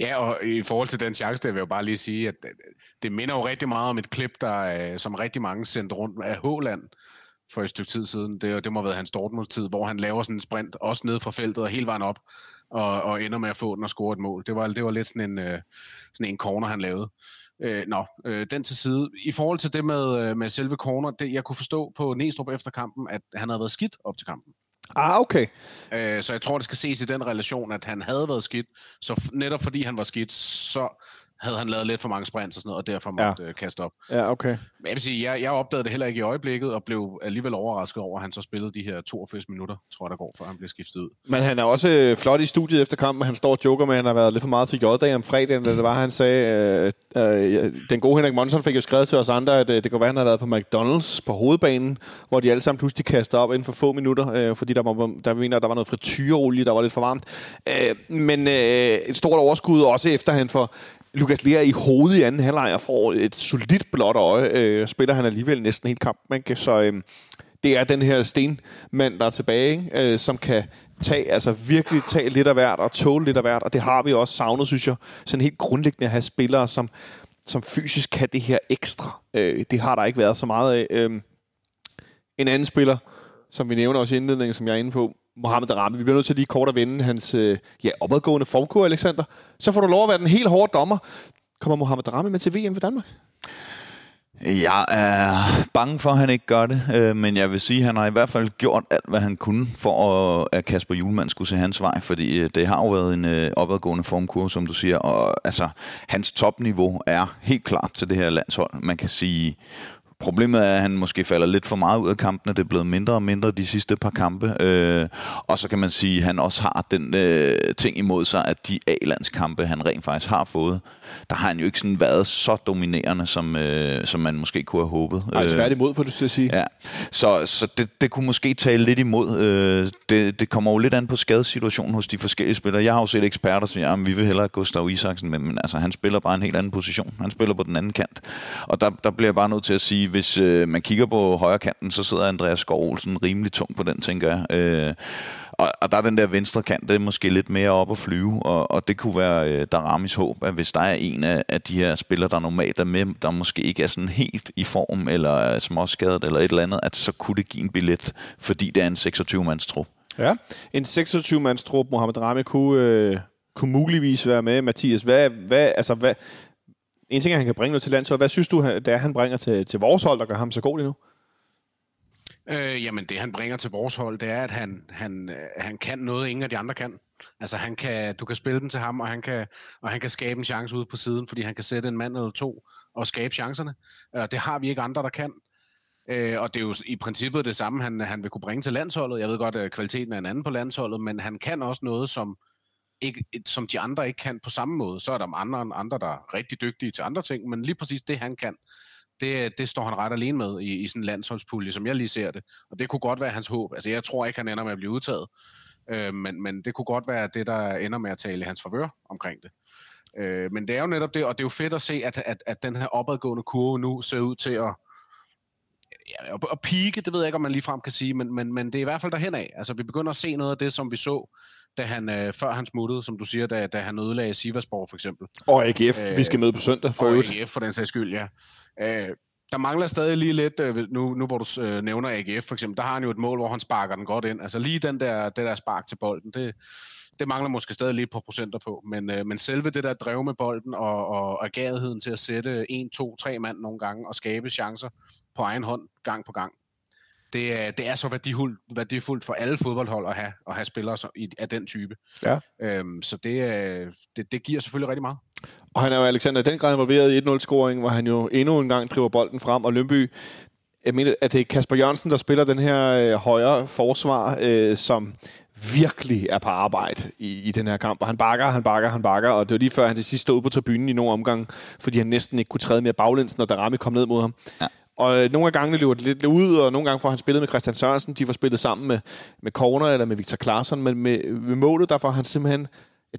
S4: Ja, og i forhold til den chance, der vil jeg jo bare lige sige, at øh, det minder jo rigtig meget om et klip, der, øh, som rigtig mange sendte rundt af Håland for et stykke tid siden. Det, det må have været hans Dortmund-tid, hvor han laver sådan en sprint, også ned fra feltet og hele vejen op, og, og ender med at få den og score et mål. Det var, det var lidt sådan en, øh, sådan en corner, han lavede. Øh, nå, øh, den til side. I forhold til det med, øh, med selve corner, det, jeg kunne forstå på Næstrup efter kampen, at han havde været skidt op til kampen.
S2: Ah, okay.
S4: Øh, så jeg tror, det skal ses i den relation, at han havde været skidt. Så netop fordi han var skidt, så havde han lavet lidt for mange sprints og sådan noget, og derfor måtte ja. øh, kaste op.
S2: Ja, okay.
S4: Men jeg vil sige, jeg, jeg opdagede det heller ikke i øjeblikket, og blev alligevel overrasket over, at han så spillede de her 82 minutter, tror jeg, der går, før han bliver skiftet ud.
S2: Men han er også øh, flot i studiet efter kampen. Han står og joker med, at han har været lidt for meget til J-dag om fredagen, det var, han sagde, øh, øh, den gode Henrik Monson fik jo skrevet til os andre, at øh, det kunne være, at han havde været på McDonald's på hovedbanen, hvor de alle sammen pludselig kastede op inden for få minutter, øh, fordi der var, der, mener, der var noget frityreolie, der var lidt for varmt. Øh, men øh, et stort overskud også efter han for Lukas Lea i hovedet i anden halvleg og får et solidt blåt øje. Øh, spiller han alligevel næsten helt kamp. Man så øh, det er den her stenmand, der er tilbage, ikke? Øh, som kan tage, altså virkelig tage lidt af hvert og tåle lidt af hvert. Og det har vi også savnet, synes jeg. Sådan helt grundlæggende at have spillere, som, som fysisk kan det her ekstra. Øh, det har der ikke været så meget af. Øh, en anden spiller, som vi nævner også i indledningen, som jeg er inde på, Mohamed Darami. Vi bliver nødt til lige kort at vende hans øh, ja, opadgående formkur, Alexander. Så får du lov at være den helt hårde dommer. Kommer Mohamed Darami med til VM for Danmark?
S3: Jeg er bange for, at han ikke gør det, øh, men jeg vil sige, at han har i hvert fald gjort alt, hvad han kunne for, at Kasper Julemand skulle se hans vej, fordi øh, det har jo været en øh, opadgående formkurve, som du siger, og altså, hans topniveau er helt klart til det her landshold. Man kan sige, Problemet er, at han måske falder lidt for meget ud af kampene. Det er blevet mindre og mindre de sidste par kampe. Øh, og så kan man sige, at han også har den øh, ting imod sig, at de A-landskampe, han rent faktisk har fået, der har han jo ikke sådan været så dominerende, som, øh, som man måske kunne have håbet.
S2: Nej, tværtimod, får du til at sige.
S3: Ja, så, så det, det kunne måske tale lidt imod. Øh, det, det kommer jo lidt an på skadessituationen hos de forskellige spillere. Jeg har jo set eksperter sige, at vi vil hellere Gustav Isaksen, men, men altså, han spiller bare en helt anden position. Han spiller på den anden kant. Og der, der bliver jeg bare nødt til at sige, hvis øh, man kigger på højre kanten, så sidder Andreas Skov Olsen rimelig tung på den, tænker jeg. Øh, og, og der er den der venstre kant, det er måske lidt mere op at flyve, og, og det kunne være øh, Daramis håb, at hvis der er en af, af de her spillere, der normalt er med, der måske ikke er sådan helt i form, eller er småskadet, eller et eller andet, at så kunne det give en billet, fordi det er en 26-mands trup.
S2: Ja, en 26-mands trup, Mohamed Rami kunne, øh, kunne muligvis være med, Mathias. Hvad, hvad, altså, hvad, en ting er, at han kan bringe noget til landsholdet. Hvad synes du, det er, han bringer til, til vores hold, der gør ham så god lige nu?
S4: Øh, jamen, det han bringer til vores hold, det er, at han, han, øh, han kan noget, ingen af de andre kan. Altså, han kan, du kan spille den til ham, og han, kan, og han kan skabe en chance ude på siden, fordi han kan sætte en mand eller to og skabe chancerne. Og det har vi ikke andre, der kan. Øh, og det er jo i princippet det samme, han, han vil kunne bringe til landsholdet. Jeg ved godt, at kvaliteten er en anden på landsholdet, men han kan også noget, som, ikke, som de andre ikke kan på samme måde. Så er der andre, andre, der er rigtig dygtige til andre ting, men lige præcis det, han kan, det, det står han ret alene med i, i sådan en landsholdspulje, som jeg lige ser det. Og det kunne godt være hans håb. Altså, jeg tror ikke, han ender med at blive udtaget. Øh, men, men det kunne godt være det, der ender med at tale i hans favør omkring det. Øh, men det er jo netop det, og det er jo fedt at se, at, at, at den her opadgående kurve nu ser ud til at, ja, at pike, det ved jeg ikke, om man ligefrem kan sige, men, men, men det er i hvert fald derhen af. Altså, vi begynder at se noget af det, som vi så, da han, øh, før han smuttede, som du siger, da, da han ødelagde Siversborg for eksempel.
S2: Og AGF, øh, vi skal møde på søndag
S4: for Og AGF for den sags skyld, ja. Øh, der mangler stadig lige lidt, øh, nu, nu hvor du øh, nævner AGF for eksempel, der har han jo et mål, hvor han sparker den godt ind. Altså lige den der, det der spark til bolden, det, det mangler måske stadig lidt på procenter på, men, øh, men selve det der drev med bolden og, og agerigheden til at sætte en, to, tre mand nogle gange og skabe chancer på egen hånd gang på gang, det er, det er så værdifuldt, værdifuldt for alle fodboldhold at have, at have spillere så, i, af den type.
S2: Ja.
S4: Øhm, så det, det, det giver selvfølgelig rigtig meget.
S2: Og han er jo Alexander i den grad involveret i 1-0-scoring, hvor han jo endnu en gang driver bolden frem, og Lønby, jeg mener, at det er Kasper Jørgensen, der spiller den her øh, højre forsvar, øh, som virkelig er på arbejde i, i den her kamp. Og han bakker, han bakker, han bakker, og det var lige før, han til sidst stod på tribunen i nogle omgang, fordi han næsten ikke kunne træde mere baglæns, når Darami kom ned mod ham. Ja. Og øh, nogle gange løber det lidt ud, og nogle gange får han spillet med Christian Sørensen. De får spillet sammen med, med Corner eller med Victor Claesson. Men med, med målet, der får han simpelthen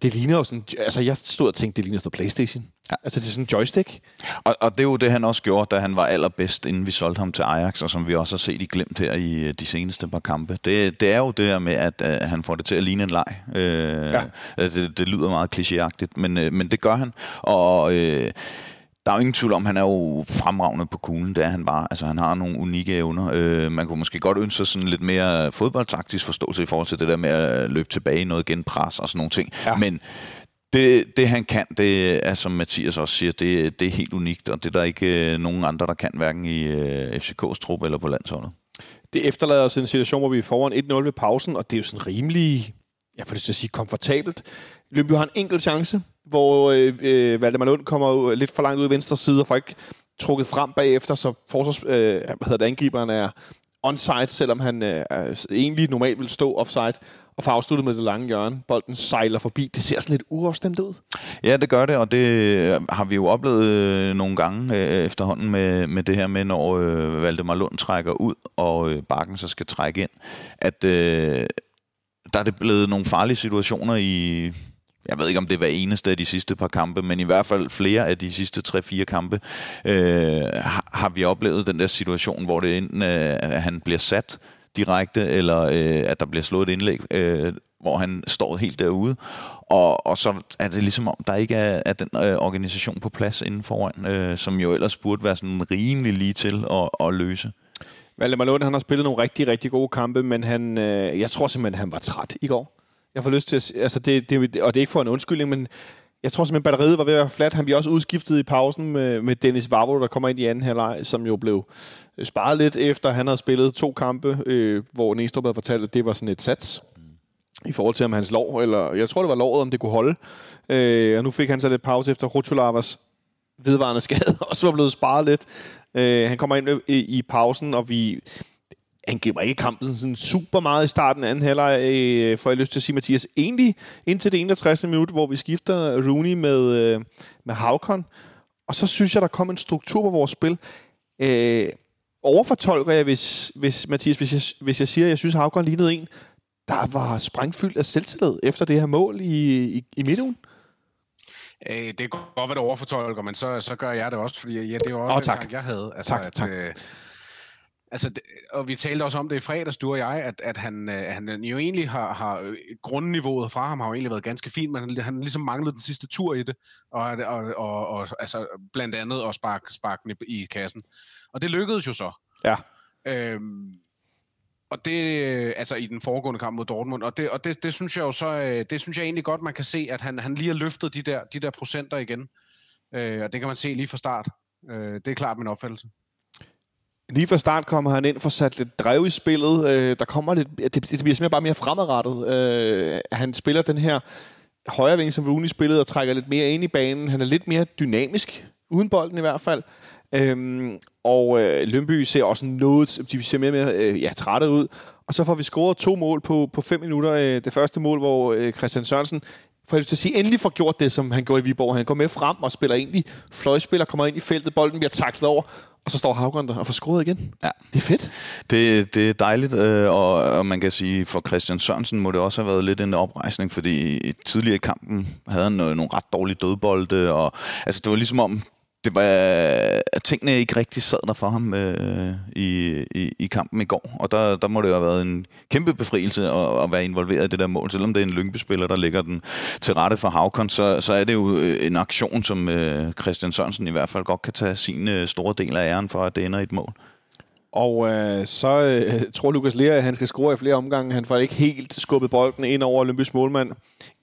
S2: det ligner jo sådan... Altså, jeg stod og tænkte, det ligner sådan noget Playstation. Ja. Altså, det er sådan en joystick.
S3: Og, og det er jo det, han også gjorde, da han var allerbedst, inden vi solgte ham til Ajax, og som vi også har set i glemt her i øh, de seneste par kampe. Det, det er jo det her med, at uh, han får det til at ligne en leg. Uh, ja. det, det lyder meget klichéagtigt, men, men det gør han. Og... Uh, der er jo ingen tvivl om, han er jo fremragende på kuglen, det er han bare. Altså, han har nogle unikke evner. Øh, man kunne måske godt ønske sig sådan lidt mere fodboldtaktisk forståelse i forhold til det der med at løbe tilbage i noget genpres og sådan nogle ting. Ja. Men det, det han kan, det er som Mathias også siger, det, det er helt unikt, og det er der ikke øh, nogen andre, der kan, hverken i øh, FCK's trup eller på landsholdet.
S2: Det efterlader os en situation, hvor vi er foran 1-0 ved pausen, og det er jo sådan rimelig, jeg får lyst til at sige, komfortabelt. Lønby har en enkelt chance, hvor øh, øh, Valdemar Lund kommer lidt for langt ud i venstre side og får ikke trukket frem bagefter, så forsvars, øh, hvad hedder det, angriberen er onside, selvom han øh, egentlig normalt vil stå offside og får afsluttet med det lange hjørne. Bolden sejler forbi. Det ser sådan lidt uafstemt ud.
S3: Ja, det gør det, og det øh, har vi jo oplevet øh, nogle gange øh, efterhånden med, med det her med, når øh, Valdemar Lund trækker ud, og øh, Bakken så skal trække ind, at øh, der er det blevet nogle farlige situationer i jeg ved ikke, om det var eneste af de sidste par kampe, men i hvert fald flere af de sidste 3-4 kampe, øh, har, vi oplevet den der situation, hvor det enten, øh, at han bliver sat direkte, eller øh, at der bliver slået et indlæg, øh, hvor han står helt derude. Og, og så er det ligesom om, der ikke er, er den øh, organisation på plads inden foran, øh, som jo ellers burde være sådan rimelig lige til at, at løse.
S2: Valdemar Lund, han har spillet nogle rigtig, rigtig gode kampe, men han, øh, jeg tror simpelthen, han var træt i går. Jeg får lyst til at... Altså det, det, og det er ikke for en undskyldning, men jeg tror simpelthen, batteriet var ved at være flat. Han bliver også udskiftet i pausen med, med Dennis Vavro, der kommer ind i anden halvleg, som jo blev øh, sparet lidt efter, han havde spillet to kampe, øh, hvor Næstrup havde fortalt, at det var sådan et sats i forhold til, om hans lov, eller jeg tror, det var lovet, om det kunne holde. Øh, og nu fik han så lidt pause efter Rutulavas vedvarende skade, og så var blevet sparet lidt. Øh, han kommer ind i, i pausen, og vi han giver ikke kampen sådan super meget i starten af anden halvleg, øh, får jeg lyst til at sige, Mathias. Egentlig indtil det 61. minut, hvor vi skifter Rooney med, øh, med Havkon. Og så synes jeg, der kom en struktur på vores spil. Øh, overfortolker jeg, hvis, hvis, Mathias, hvis jeg, hvis jeg siger, at jeg synes, at Havkon lignede en, der var sprængfyldt af selvtillid efter det her mål i, i, i midtugen?
S4: Øh, det kan godt være, det overfortolker, men så, så gør jeg det også, fordi ja, det var også oh,
S2: tak.
S4: den jeg havde.
S2: Altså, tak, at, tak. Øh,
S4: Altså, og vi talte også om det i fredags, du og jeg, at, at han, øh, han jo egentlig har, har øh, grundniveauet fra ham har jo egentlig været ganske fint, men han, han ligesom manglet den sidste tur i det, og, og, og, og altså, blandt andet at sparke, den i, i kassen. Og det lykkedes jo så.
S2: Ja.
S4: Øhm, og det, altså i den foregående kamp mod Dortmund, og det, og det, det synes jeg jo så, øh, det synes jeg egentlig godt, man kan se, at han, han lige har løftet de der, de der procenter igen. Øh, og det kan man se lige fra start. Øh, det er klart min opfattelse.
S2: Lige fra start kommer han ind for sat lidt drev i spillet. Øh, der kommer lidt, det, det bliver simpelthen bare mere fremadrettet. Øh, han spiller den her højre ving, som Rooney spillede, og trækker lidt mere ind i banen. Han er lidt mere dynamisk, uden bolden i hvert fald. Øhm, og øh, Lønby ser også noget, de ser mere, mere øh, ja, trætte ud. Og så får vi scoret to mål på, på fem minutter. Øh, det første mål, hvor øh, Christian Sørensen for jeg at sige, endelig får gjort det, som han gjorde i Viborg. Han går med frem og spiller egentlig fløjspiller, kommer ind i feltet, bolden bliver taklet over, og så står Havgård der og får skruet igen. Ja. Det er fedt.
S3: Det, det er dejligt, øh, og, og man kan sige, for Christian Sørensen må det også have været lidt en oprejsning, fordi tidligere i kampen havde han nogle ret dårlige dødbolde, og altså det var ligesom om, det var, at tingene ikke rigtig sad der for ham øh, i, i, i kampen i går. Og der, der må det jo have været en kæmpe befrielse at, at være involveret i det der mål. Selvom det er en Lyngby-spiller, der ligger den til rette for Havkon, så, så er det jo øh, en aktion, som øh, Christian Sørensen i hvert fald godt kan tage sin øh, store del af æren for, at det ender i et mål.
S2: Og øh, så øh, tror Lukas Lea, at han skal score i flere omgange. Han får ikke helt skubbet bolden ind over Olympisk målmand.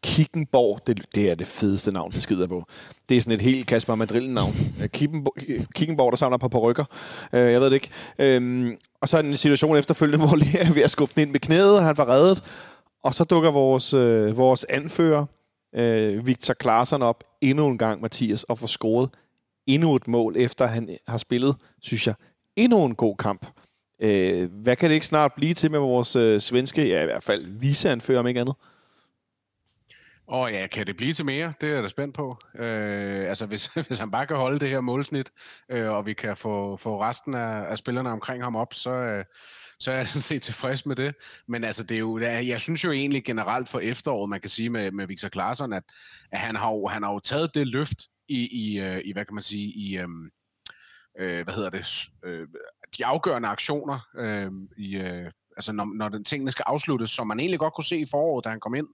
S2: Kickenborg, det, det er det fedeste navn, det skyder på. Det er sådan et helt Kasper Madrillen-navn. Øh, Kickenborg, Kickenborg, der samler på rykker. Øh, jeg ved det ikke. Øh, og så er en situation efterfølgende, hvor Lea er ved at skubbe den ind med knæet, og han var reddet. Og så dukker vores, øh, vores anfører, øh, Victor Klaarsson, op endnu en gang, Mathias, og får scoret endnu et mål, efter han har spillet, synes jeg, endnu en god kamp. Øh, hvad kan det ikke snart blive til med vores øh, svenske, ja i hvert fald viseanfører om ikke andet?
S4: Og oh, ja, kan det blive til mere? Det er jeg da spændt på. Øh, altså, hvis, hvis han bare kan holde det her målsnit, øh, og vi kan få, få resten af, af spillerne omkring ham op, så, øh, så er jeg sådan set tilfreds med det. Men altså, det er jo, jeg synes jo egentlig generelt for efteråret, man kan sige med, med Victor Claesson, at, at han, har jo, han har jo taget det løft i, i, øh, i hvad kan man sige, i, øhm, øh, hvad hedder det, øh, de afgørende aktioner, øh, i, øh, altså når, når den tingene skal afsluttes, som man egentlig godt kunne se i foråret, da han kom ind.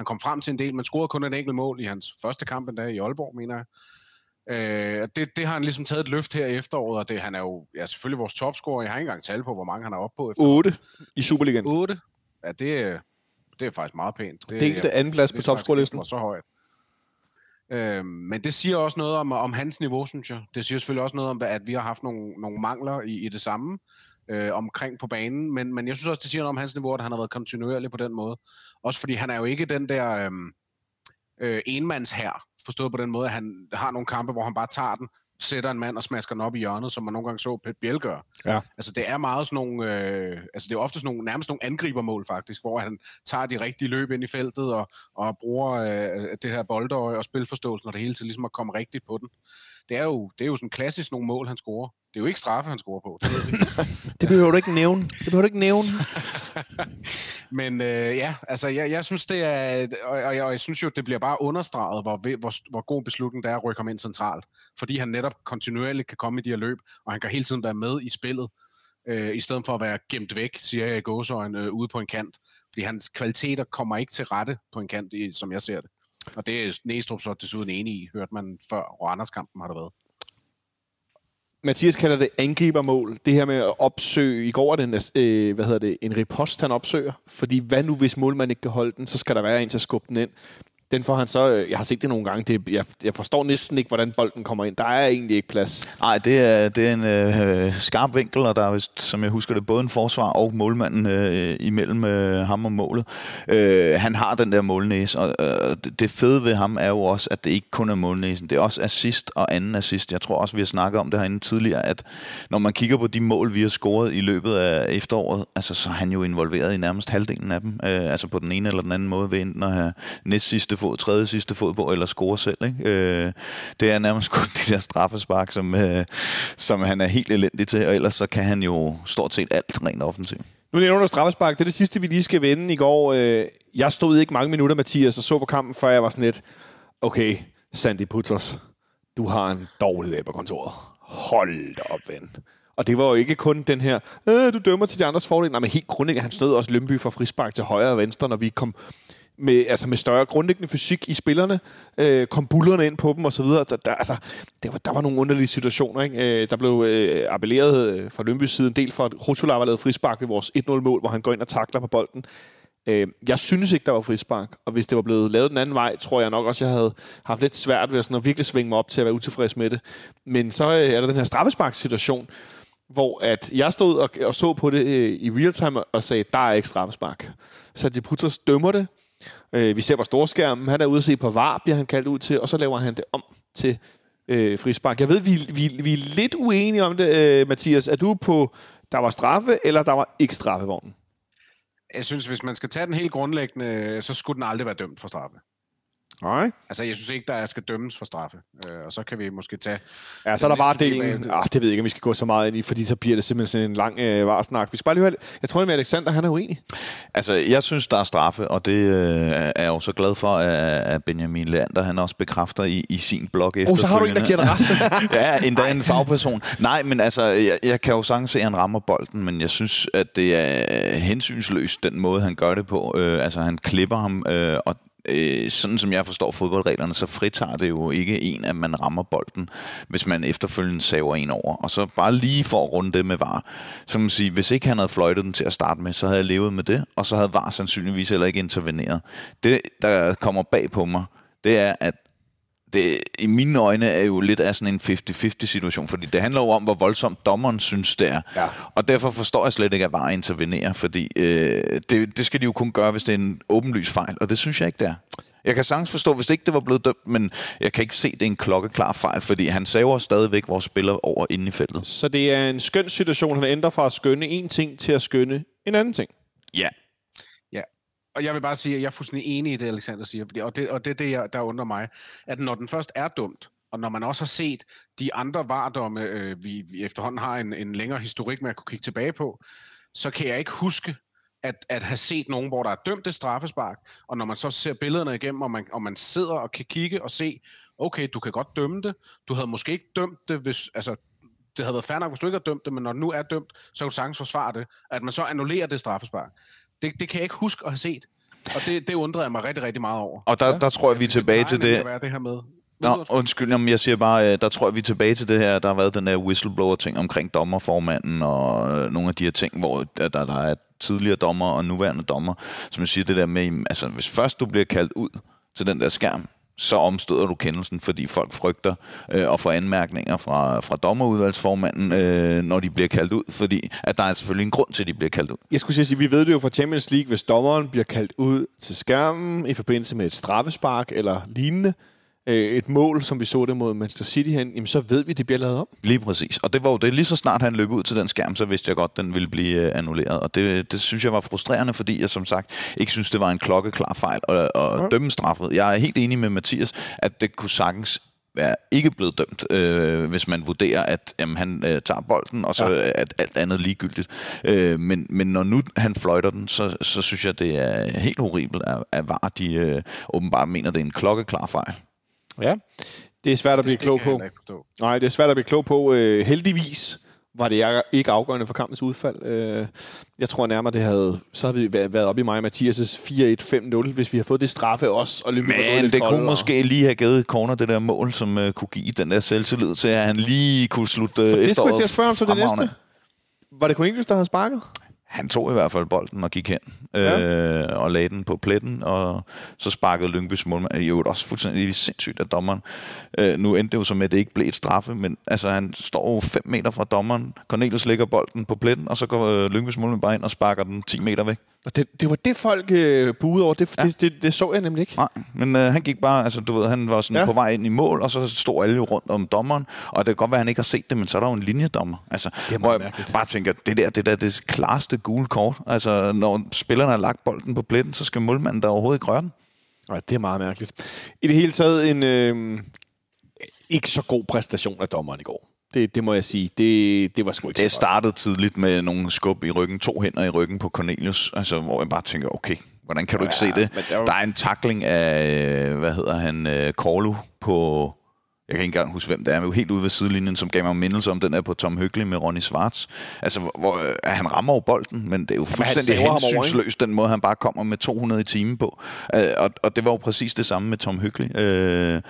S4: Han kom frem til en del, man scorede kun et enkelt mål i hans første kamp endda i Aalborg, mener jeg. Øh, det, det har han ligesom taget et løft her i efteråret, og det, han er jo ja, selvfølgelig vores topscorer. Jeg har ikke engang tal på, hvor mange han er oppe på.
S2: Efter 8 i Superligaen.
S4: 8? Ja, det, det er faktisk meget pænt.
S2: Det, er det anden plads på topscorelisten.
S4: så højt. Øh, men det siger også noget om, om hans niveau, synes jeg. Det siger selvfølgelig også noget om, at vi har haft nogle, nogle mangler i, i det samme øh, omkring på banen. Men, men jeg synes også, det siger noget om hans niveau, at han har været kontinuerlig på den måde. Også fordi han er jo ikke den der øh, øh, enmands her, forstået på den måde, at han har nogle kampe, hvor han bare tager den, sætter en mand og smasker den op i hjørnet, som man nogle gange så Pep Biel gøre. Ja. Altså det er meget sådan nogle, øh, altså det er ofte sådan nogle, nærmest nogle angribermål faktisk, hvor han tager de rigtige løb ind i feltet og, og bruger øh, det her boldøje og spilforståelsen og det hele til ligesom at komme rigtigt på den. Det er jo, det er jo sådan klassisk nogle mål, han scorer. Det er jo ikke straffe, han scorer på. Det,
S2: det behøver du ikke nævne. Det behøver du ikke nævne.
S4: Men øh, ja, altså jeg, jeg synes det er, og, og, jeg, og jeg synes jo, det bliver bare understreget, hvor, hvor, hvor god beslutning det er at rykke ham ind centralt. Fordi han netop kontinuerligt kan komme i de her løb, og han kan hele tiden være med i spillet, øh, i stedet for at være gemt væk, siger jeg i gåsøjne, øh, ude på en kant. Fordi hans kvaliteter kommer ikke til rette på en kant, som jeg ser det. Og det er Næstrup så desuden enig i, hørte man før Randers-kampen har der været.
S2: Mathias kalder det angribermål. Det her med at opsøge, i går er det en, øh, hvad hedder det, en repost, han opsøger. Fordi hvad nu, hvis målmanden ikke kan holde den, så skal der være en til at skubbe den ind den får han så... Øh, jeg har set det nogle gange. Det, jeg, jeg forstår næsten ikke, hvordan bolden kommer ind. Der er egentlig ikke plads.
S3: Nej, det er, det er en øh, skarp vinkel, og der er vist, som jeg husker det, både en forsvar og målmanden øh, imellem øh, ham og målet. Øh, han har den der målnæse, og øh, det fede ved ham er jo også, at det ikke kun er målnæsen. Det er også assist og anden assist. Jeg tror også, vi har snakket om det herinde tidligere, at når man kigger på de mål, vi har scoret i løbet af efteråret, altså, så er han jo involveret i nærmest halvdelen af dem. Øh, altså på den ene eller den anden måde, ved enten at have næst sidste fod, tredje sidste fod på, eller score selv. Ikke? Øh, det er nærmest kun de der straffespark, som, øh, som han er helt elendig til, og ellers så kan han jo stort set alt rent offensivt.
S2: Nu nævner du straffespark. Det er det sidste, vi lige skal vende i går. Øh, jeg stod ikke mange minutter, Mathias, og så på kampen, før jeg var sådan lidt, okay, Sandy Putros, du har en dårlig dag på kontoret. Hold da op, ven. Og det var jo ikke kun den her, øh, du dømmer til de andres fordel. Nej, men helt grundlæggende, han stod også Lønby fra frispark til højre og venstre, når vi kom med, altså med større grundlæggende fysik i spillerne, øh, kom bullerne ind på dem osv. Der, der, altså, der, var, der var nogle underlige situationer. Ikke? Øh, der blev øh, appelleret øh, fra Lønbys side en del for, at Rotula var lavet frispark ved vores 1-0-mål, hvor han går ind og takler på bolden. Øh, jeg synes ikke, der var frispark, og hvis det var blevet lavet den anden vej, tror jeg nok også, jeg havde haft lidt svært ved sådan at virkelig svinge mig op til at være utilfreds med det. Men så øh, er der den her straffespark-situation, hvor at jeg stod og, og så på det øh, i real time og sagde, der er ikke straffespark. Så de putter dømmer det, Øh, vi ser på storskærmen. Han er ude at se på VAR, bliver han kaldt ud til, og så laver han det om til øh, frispark. Jeg ved, vi, vi, vi er lidt uenige om det, øh, Mathias. Er du på, der var straffe, eller der var ikke straffevognen?
S4: Jeg synes, hvis man skal tage den helt grundlæggende, så skulle den aldrig være dømt for straffe.
S2: Nej.
S4: Altså, jeg synes ikke, der skal dømmes for straffe. Øh, og så kan vi måske tage...
S2: Ja, så er der bare delen... Ah, det ved jeg ikke, om vi skal gå så meget ind i, fordi så bliver det simpelthen sådan en lang øh, varsnak. Vi skal bare lige høre... Jeg tror, at Alexander, han er uenig.
S3: Altså, jeg synes, der er straffe, og det øh, er jeg jo så glad for, at Benjamin Leander, han også bekræfter i, i sin blog
S2: efter. Oh, så har du en, der giver dig ret.
S3: ja, endda en fagperson. Nej, men altså, jeg, jeg kan jo sagtens se, at han rammer bolden, men jeg synes, at det er hensynsløst, den måde, han gør det på. Øh, altså, han klipper ham, øh, og øh, sådan som jeg forstår fodboldreglerne, så fritager det jo ikke en, at man rammer bolden, hvis man efterfølgende saver en over. Og så bare lige for at runde det med VAR, så man sige, hvis ikke han havde fløjtet den til at starte med, så havde jeg levet med det, og så havde VAR sandsynligvis heller ikke interveneret. Det, der kommer bag på mig, det er, at det i mine øjne er jo lidt af sådan en 50-50 situation, fordi det handler jo om, hvor voldsomt dommeren synes, det er. Ja. Og derfor forstår jeg slet ikke, at VAR intervenerer, fordi øh, det, det skal de jo kun gøre, hvis det er en åbenlys fejl, og det synes jeg ikke, det er. Jeg kan sagtens forstå, hvis det ikke det var blevet dømt, men jeg kan ikke se, at det er en klokkeklar fejl, fordi han saver stadigvæk vores spiller over inde i feltet.
S2: Så det er en skøn situation, han ændrer fra at skønne en ting til at skønne en anden ting?
S3: Ja,
S4: og jeg vil bare sige, at jeg er fuldstændig enig i det, Alexander siger, fordi, og, det, og det er det, jeg, der undrer mig, at når den først er dumt, og når man også har set de andre vardomme, øh, vi, vi efterhånden har en, en længere historik med at kunne kigge tilbage på, så kan jeg ikke huske at, at have set nogen, hvor der er dømt et straffespark, og når man så ser billederne igennem, og man, og man sidder og kan kigge og se, okay, du kan godt dømme det, du havde måske ikke dømt det, hvis, altså, det havde været fair nok, hvis du ikke havde dømt det, men når det nu er dømt, så kan du sagtens forsvare det, at man så annullerer det straffespark. Det, det kan jeg ikke huske at have set. Og det, det undrer jeg mig rigtig, rigtig meget over.
S3: Og der, ja. der tror jeg, vi er tilbage til det.
S4: Være det her med.
S3: Nå, undskyld, jamen jeg siger bare, øh, der tror jeg, vi er tilbage til det her. Der har været den der whistleblower-ting omkring dommerformanden og øh, nogle af de her ting, hvor der, der er tidligere dommer og nuværende dommer, som jeg siger det der med, altså hvis først du bliver kaldt ud til den der skærm, så omstøder du kendelsen, fordi folk frygter øh, at få anmærkninger fra, fra dommerudvalgsformanden, øh, når de bliver kaldt ud, fordi at der er selvfølgelig en grund til, at de bliver kaldt ud.
S2: Jeg skulle sige, vi ved det jo fra Champions League, hvis dommeren bliver kaldt ud til skærmen i forbindelse med et straffespark eller lignende, øh, et mål, som vi så det mod Manchester City hen, jamen så ved vi, at det bliver lavet om.
S3: Lige præcis. Og det var jo det, lige så snart han løb ud til den skærm, så vidste jeg godt, at den ville blive øh, annulleret. Og det, det synes jeg var frustrerende, fordi jeg som sagt ikke synes, det var en klokkeklar fejl at, at ja. dømme straffet. Jeg er helt enig med Mathias, at det kunne sagtens være ikke blevet dømt, øh, hvis man vurderer, at jamen, han øh, tager bolden, og så ja. er alt andet ligegyldigt. Øh, men, men når nu han fløjter den, så, så synes jeg, det er helt horribelt, at, at VAR de øh, åbenbart mener, det er en klokkeklar fejl.
S2: Ja, det er svært at blive det klog på. Nej, det er svært at blive klog på. Øh, heldigvis var det ikke afgørende for kampens udfald. Øh, jeg tror nærmere, det havde, så havde vi været oppe i mig og Mathias' 4-1-5-0, hvis vi havde fået det straffe også. Og
S3: Men det kunne og... måske lige have givet Corner det der mål, som uh, kunne give den der selvtillid til, at han lige kunne slutte uh,
S2: Det skulle jeg til at spørge om til det næste. Var det Cornelius, der havde sparket?
S3: Han tog i hvert fald bolden og gik hen ja. øh, og lagde den på pletten, og så sparkede Lyngbys målmand. Jo, også fuldstændig sindssygt af dommeren. Øh, nu endte det jo så med, at det ikke blev et straffe, men altså, han står jo 5 meter fra dommeren. Cornelius lægger bolden på pletten, og så går øh, Lyngbys målmand bare ind og sparker den 10 meter væk.
S2: Og det, det var det, folk øh, buede over. Det, ja. det, det, det så jeg nemlig ikke.
S3: Nej, men øh, han gik bare, altså du ved, han var sådan ja. på vej ind i mål, og så stod alle jo rundt om dommeren, og det kan godt være, at han ikke har set det, men så er der jo en linjedommer. Altså,
S2: det er
S3: hvor jeg
S2: mærkeligt.
S3: bare tænker, det der, det der det klareste gule kort. Altså, når spillerne har lagt bolden på pletten, så skal målmanden der overhovedet ikke røre den.
S2: Nej, det er meget mærkeligt. I det hele taget en øh, ikke så god præstation af dommeren i går. Det, det må jeg sige. Det, det var sgu ikke
S3: Det startede tidligt med nogle skub i ryggen, to hænder i ryggen på Cornelius, altså, hvor jeg bare tænker, okay, hvordan kan du ikke ja, se det? Der, var... der er en takling af, hvad hedder han, Korlu på, jeg kan ikke engang huske, hvem det er, men helt ude ved sidelinjen, som gav mig mindelse om den er på Tom Hyggelig med Ronny Schwartz. Altså, hvor, øh, han rammer over bolden, men det er jo fuldstændig hensynsløst, den måde, han bare kommer med 200 i timen på. Uh, og, og det var jo præcis det samme med Tom Hyggelig. Uh,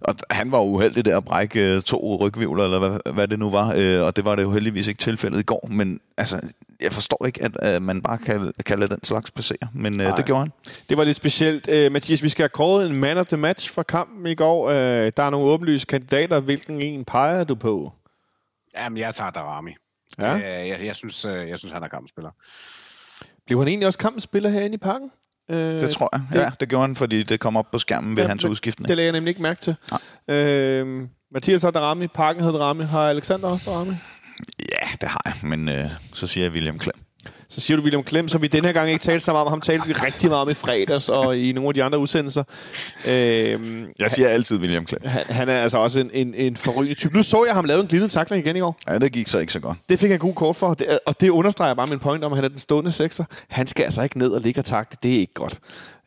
S3: og han var uheldig der at brække øh, to rygvivler, eller hvad, hvad det nu var, øh, og det var det jo heldigvis ikke tilfældet i går, men altså, jeg forstår ikke, at, at man bare kan, kan lade den slags passere, men øh, det gjorde han.
S2: Det var lidt specielt. Øh, Mathias, vi skal have kåret en man of the match for kampen i går. Øh, der er nogle åbenlyse kandidater. Hvilken en peger du på?
S4: Jamen, jeg tager Darami. Ja? Øh, jeg, jeg, synes, øh, jeg synes, han er kampspiller.
S2: Blev han egentlig også kampspiller herinde i parken?
S3: Øh, det tror jeg. Det, ja, det gjorde han, fordi det kom op på skærmen ved ja, hans udskiftning.
S2: Det lagde jeg nemlig ikke mærke til. Øh, Mathias har Darami, Parken havde Darami. Har Alexander også Darami?
S3: Ja, det har jeg, men øh, så siger jeg William Klem.
S2: Så siger du William Klem, som vi denne her gang ikke talte sammen om. Ham talte vi rigtig meget om i fredags og i nogle af de andre udsendelser.
S3: Øhm, jeg siger han, altid William Klem.
S2: Han, han er altså også en, en, en forrygende type. Nu så jeg ham lave en glidende takling igen i år.
S3: Ja, det gik så ikke så godt.
S2: Det fik han god kort for, og det understreger bare min point om, at han er den stående sekser. Han skal altså ikke ned og ligge og takle. Det er ikke godt.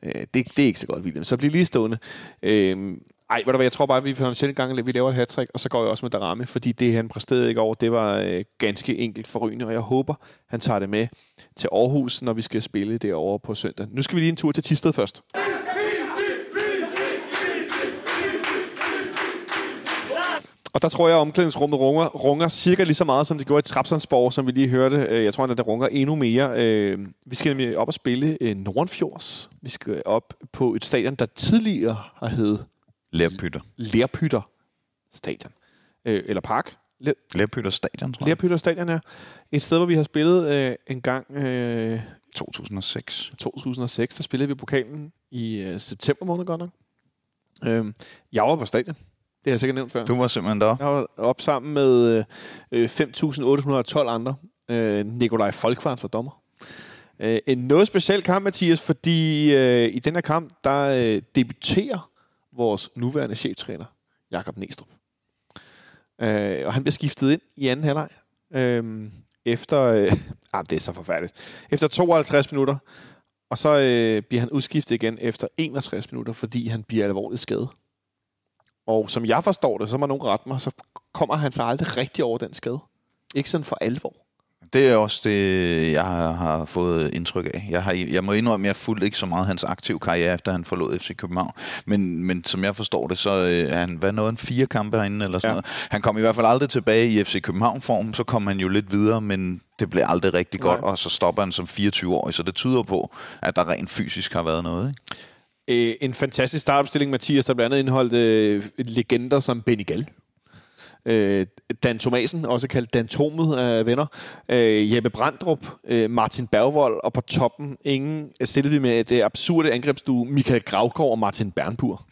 S2: Øh, det, det er ikke så godt, William. Så bliv lige stående. Øh, ej, ved du hvad, jeg tror bare, at vi for en sjældent gang, vi laver et hat og så går jeg også med Darami, fordi det, han præsterede ikke over, det var øh, ganske enkelt forrygende, og jeg håber, han tager det med til Aarhus, når vi skal spille derovre på søndag. Nu skal vi lige en tur til Tisted først. Og der tror jeg, at omklædningsrummet runger, runger cirka lige så meget, som det gjorde i Trapsandsborg, som vi lige hørte. Øh, jeg tror, at det runger endnu mere. Øh, vi skal nemlig op og spille øh, Nordenfjords. Vi skal op på et stadion, der tidligere har heddet
S3: Lærpytter.
S2: Lærpytter Stadion. Øh, eller park.
S3: Lærpytter Stadion, tror
S2: jeg. Lærpytter Stadion, ja. Et sted, hvor vi har spillet øh, en gang... Øh,
S3: 2006.
S2: 2006, der spillede vi pokalen i øh, september måned godt nok. Øh, jeg var på stadion. Det har jeg sikkert nævnt før.
S3: Du var simpelthen der?
S2: Jeg var op sammen med øh, 5.812 andre. Øh, Nikolaj Folkvarts var dommer. Øh, en noget speciel kamp, Mathias, fordi øh, i den her kamp, der øh, debuterer vores nuværende cheftræner, Jakob Næstrup. Øh, og han bliver skiftet ind i anden halvleg. Øh, efter... Øh, ah, det er så forfærdeligt. Efter 52 minutter, og så øh, bliver han udskiftet igen efter 61 minutter, fordi han bliver alvorligt skadet. Og som jeg forstår det, så må nogen rette mig, så kommer han så aldrig rigtig over den skade. Ikke sådan for alvor.
S3: Det er også det, jeg har fået indtryk af. Jeg, har, jeg må indrømme, at jeg fulgte ikke så meget hans aktive karriere, efter han forlod FC København. Men, men som jeg forstår det, så øh, er han hvad noget en fire kampe herinde eller sådan ja. noget. Han kom i hvert fald aldrig tilbage i FC København-form, så kom han jo lidt videre, men det blev aldrig rigtig Nej. godt, og så stopper han som 24-årig. Så det tyder på, at der rent fysisk har været noget.
S2: Ikke? Øh, en fantastisk startopstilling, Mathias, der blandt andet indeholdt øh, legender som Benny Gall øh, Dan Thomasen, også kaldt Dan Tomet af venner, øh, Jeppe Brandrup, øh, Martin Bergvold, og på toppen ingen øh, stillede vi med det øh, absurde angrebsdue Michael Gravgaard og Martin Bernpur.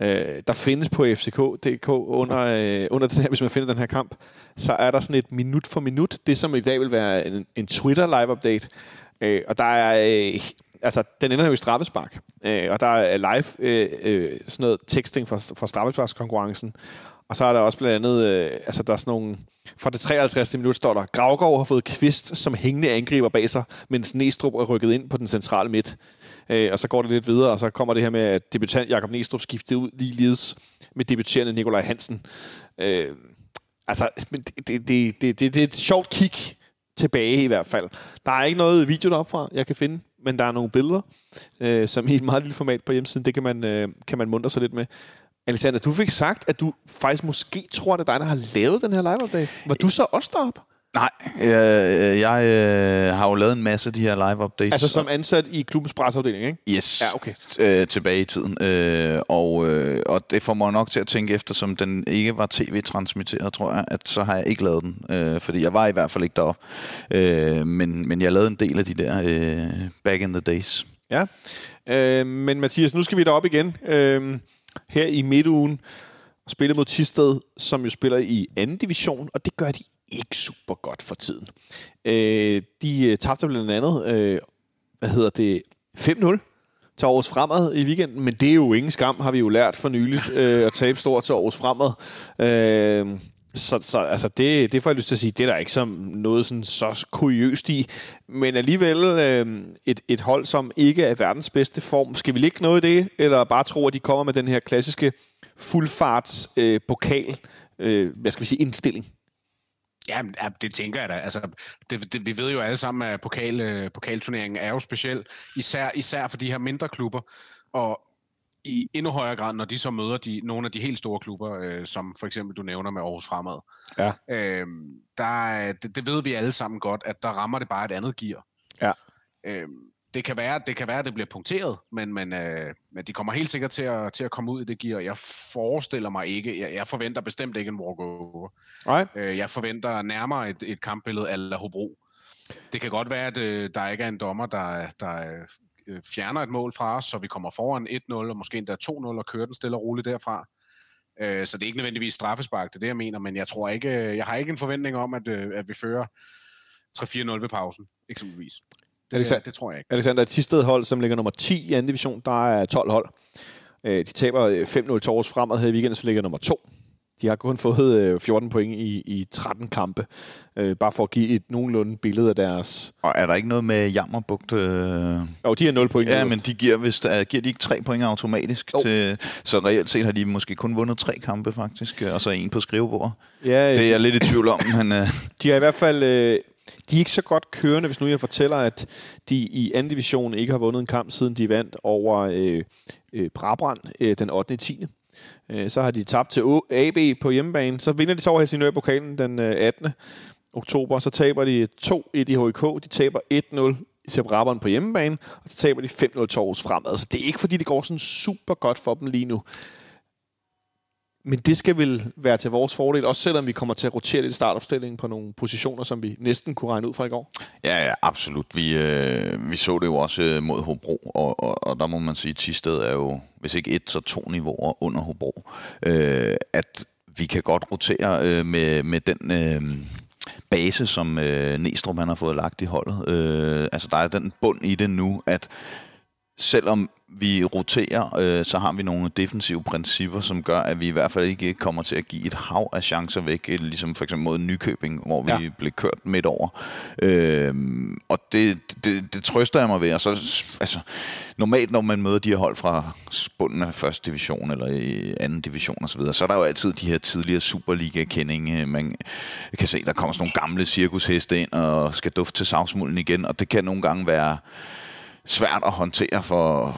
S2: Øh, der findes på FCK.dk under, øh, under den her, hvis man finder den her kamp, så er der sådan et minut for minut, det som i dag vil være en, en Twitter live update. Øh, og der er, øh, altså den ender jo i straffespark, øh, og der er live øh, øh, sådan noget teksting fra, fra straffesparkskonkurrencen. Og så er der også blandt andet, øh, altså der er sådan nogle, fra det 53. minut står der, Gravgaard har fået Kvist som hængende angriber bag sig, mens Næstrup er rykket ind på den centrale midt. Øh, og så går det lidt videre, og så kommer det her med, at debutant Jakob Næstrup skiftede ud ligeledes med debuterende Nikolaj Hansen. Øh, altså, det, det, det, det, det er et sjovt kig tilbage i hvert fald. Der er ikke noget video deroppe fra, jeg kan finde, men der er nogle billeder, øh, som i et meget lille format på hjemmesiden, det kan man, øh, kan man muntre sig lidt med. Alexander, du fik sagt, at du faktisk måske tror, at det er dig, der har lavet den her live-update. Var du så også deroppe?
S3: Nej, jeg, jeg øh, har jo lavet en masse af de her live-updates.
S2: Altså som ansat i klubbens presseafdeling, ikke?
S3: Yes, ja, okay. øh, tilbage i tiden. Øh, og, øh, og det får mig nok til at tænke efter, som den ikke var tv-transmitteret, tror jeg, at så har jeg ikke lavet den. Øh, fordi jeg var i hvert fald ikke deroppe. Øh, men, men jeg lavede en del af de der øh, back in the days.
S2: Ja, øh, men Mathias, nu skal vi derop igen. Øh, her i midtugen og spille mod Tisted, som jo spiller i anden division, og det gør de ikke super godt for tiden. Øh, de øh, tabte blandt andet, øh, hvad hedder det, 5-0 til Aarhus Fremad i weekenden, men det er jo ingen skam, har vi jo lært for nyligt, øh, at tabe stort til Aarhus Fremad. Øh, så, så altså det, det får jeg lyst til at sige, det er der ikke som noget sådan så kuriøst i. Men alligevel øh, et, et hold, som ikke er verdens bedste form. Skal vi ligge noget i det, eller bare tro, at de kommer med den her klassiske fuldfarts øh, pokal, øh, hvad skal vi sige, indstilling?
S4: Ja, det tænker jeg da. Altså, det, det, vi ved jo alle sammen, at pokal, øh, pokalturneringen er jo speciel, især, især for de her mindre klubber. Og i endnu højere grad, når de så møder de, nogle af de helt store klubber, øh, som for eksempel du nævner med Aarhus Fremad.
S2: Ja.
S4: Øh, der, det, det ved vi alle sammen godt, at der rammer det bare et andet gear.
S2: Ja.
S4: Øh, det kan være, det kan være, at det bliver punkteret, men, men, øh, men de kommer helt sikkert til at, til at komme ud i det gear. Jeg forestiller mig ikke, jeg, jeg forventer bestemt ikke en walkover.
S2: Nej.
S4: Øh, jeg forventer nærmere et, et kampbillede af Hobro. Det kan godt være, at øh, der ikke er en dommer, der, der øh, fjerner et mål fra os, så vi kommer foran 1-0 og måske endda 2-0 og kører den stille og roligt derfra. Øh, så det er ikke nødvendigvis straffespark, det er det, jeg mener, men jeg tror ikke, jeg har ikke en forventning om, at, øh, at vi fører 3-4-0 ved pausen, eksempelvis. Det, Alexander, det tror jeg ikke.
S2: Alexander, et sidste hold, som ligger nummer 10 i anden division, der er 12 hold. Øh, de taber 5-0 til Aarhus Fremad her i weekenden, så ligger nummer 2. De har kun fået 14 øh, point i, i 13 kampe, øh, bare for at give et nogenlunde billede af deres...
S3: Og er der ikke noget med Jammerbugt? Øh...
S2: Jo, de har 0 point.
S3: Ja, men de giver, vist, uh, giver de ikke 3 point automatisk? Oh. Til, så reelt set har de måske kun vundet tre kampe, faktisk, og så en på skrivebord.
S2: Ja,
S3: det er jeg lidt i tvivl om, men... Uh...
S2: De har i hvert fald... Øh, de er ikke så godt kørende, hvis nu jeg fortæller, at de i anden division ikke har vundet en kamp, siden de vandt over øh, øh, Brabrand øh, den 8. 10. Øh, så har de tabt til AB på hjemmebane. Så vinder de så over Helsingør-pokalen den øh, 18. Oktober. Så taber de 2-1 i HIK. De taber 1-0 til Brabant på hjemmebane, og så taber de 5-0 til Aarhus fremad. Så det er ikke, fordi det går sådan super godt for dem lige nu. Men det skal vel være til vores fordel, også selvom vi kommer til at rotere lidt startopstillingen på nogle positioner, som vi næsten kunne regne ud fra i går.
S3: Ja, ja absolut. Vi, øh, vi så det jo også øh, mod Hobro, og, og, og der må man sige, at Tisted er jo, hvis ikke et, så to niveauer under Hobro. Øh, at vi kan godt rotere øh, med, med den... Øh, base, som øh, Næstrup han har fået lagt i holdet. Øh, altså, der er den bund i det nu, at selvom vi roterer, øh, så har vi nogle defensive principper, som gør, at vi i hvert fald ikke kommer til at give et hav af chancer væk, ligesom for eksempel mod Nykøbing, hvor vi ja. blev kørt midt over. Øh, og det, det, det trøster jeg mig ved. Og så, altså, normalt, når man møder de her hold fra bunden af første division eller i anden division osv., så, så er der jo altid de her tidligere Superliga-kendinge. Man kan se, der kommer sådan nogle gamle cirkusheste ind og skal dufte til savsmulden igen, og det kan nogle gange være svært at håndtere for,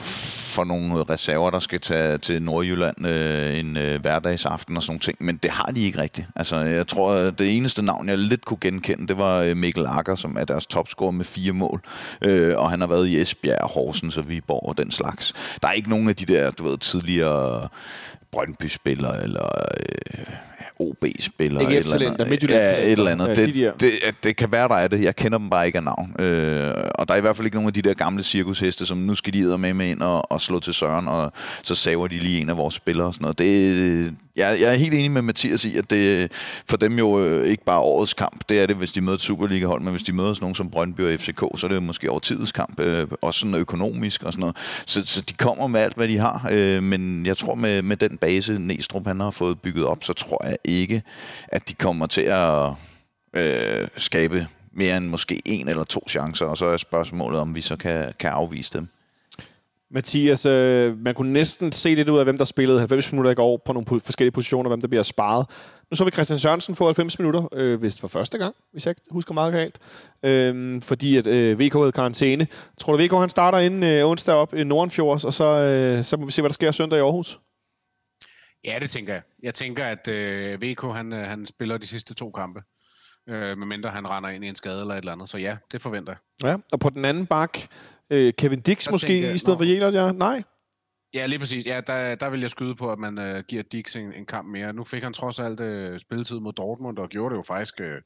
S3: for nogle reserver, der skal tage til Nordjylland øh, en øh, hverdagsaften og sådan nogle ting, men det har de ikke rigtigt. Altså, jeg tror, at det eneste navn, jeg lidt kunne genkende, det var øh, Mikkel Akker, som er deres topscorer med fire mål, øh, og han har været i Esbjerg, Horsens og Viborg og den slags. Der er ikke nogen af de der, du ved, tidligere Brøndby-spillere eller øh, OB-spiller.
S2: Ikke F-talenter, Midtjylland.
S3: Ja, et eller andet. Ja, det, de det, det kan være, der er det. Jeg kender dem bare ikke af navn. Øh, og der er i hvert fald ikke nogen af de der gamle cirkusheste, som nu skal de med med ind og, og slå til Søren, og så saver de lige en af vores spillere og sådan noget. Det, jeg, jeg er helt enig med Mathias i, at det øh, for dem jo øh, ikke bare årets kamp. Det er det, hvis de møder Superliga-hold, men hvis de møder sådan nogen som Brøndby og FCK, så er det jo måske over tidens kamp, øh, også sådan økonomisk og sådan noget. Så, så de kommer med alt, hvad de har, øh, men jeg tror med, med den base, Næstrup han har fået bygget op, så tror jeg ikke, at de kommer til at øh, skabe mere end måske en eller to chancer, og så er spørgsmålet, om vi så kan, kan afvise dem.
S2: Mathias, øh, man kunne næsten se lidt ud af, hvem der spillede 90 minutter i går på nogle forskellige positioner, hvem der bliver sparet. Nu så vi Christian Sørensen få 90 minutter, øh, vist for første gang, hvis jeg husker meget galt. Øh, fordi at øh, VK havde karantæne. Tror du, VK han starter inden øh, onsdag op i Nordenfjords, og så, øh, så må vi se, hvad der sker søndag i Aarhus?
S4: Ja, det tænker jeg. Jeg tænker, at øh, VK han, øh, han spiller de sidste to kampe. Øh, medmindre han render ind i en skade eller et eller andet. Så ja, det forventer
S2: jeg. Ja, og på den anden bak, øh, Kevin Dix jeg måske tænker, i stedet for Jelert, ja? Nej?
S4: Ja, lige præcis. Ja, der, der vil jeg skyde på, at man øh, giver Dix en, en kamp mere. Nu fik han trods alt øh, spilletid mod Dortmund, og gjorde det jo faktisk øh,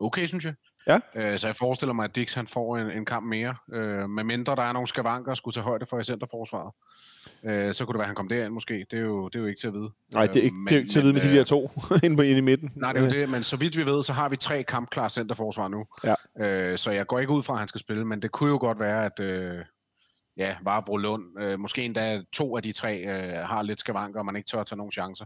S4: okay, synes jeg.
S2: Ja.
S4: Øh, så jeg forestiller mig, at Dix han får en, en kamp mere. Øh, med mindre der er nogle skavanker, skulle tage højde for i centerforsvaret. Øh, så kunne det være, at han kom derind måske. Det er jo, det er jo ikke til at vide.
S2: Nej, det er ikke, men, det er ikke til at vide med de der to inde, på, inde i midten.
S4: Nej, det er jo det. Men så vidt vi ved, så har vi tre kampklare centerforsvar nu.
S2: Ja.
S4: Øh, så jeg går ikke ud fra, at han skal spille. Men det kunne jo godt være, at... Øh, ja, Vavro Lund, øh, måske endda to af de tre øh, har lidt skavanker, og man ikke tør at tage nogen chancer.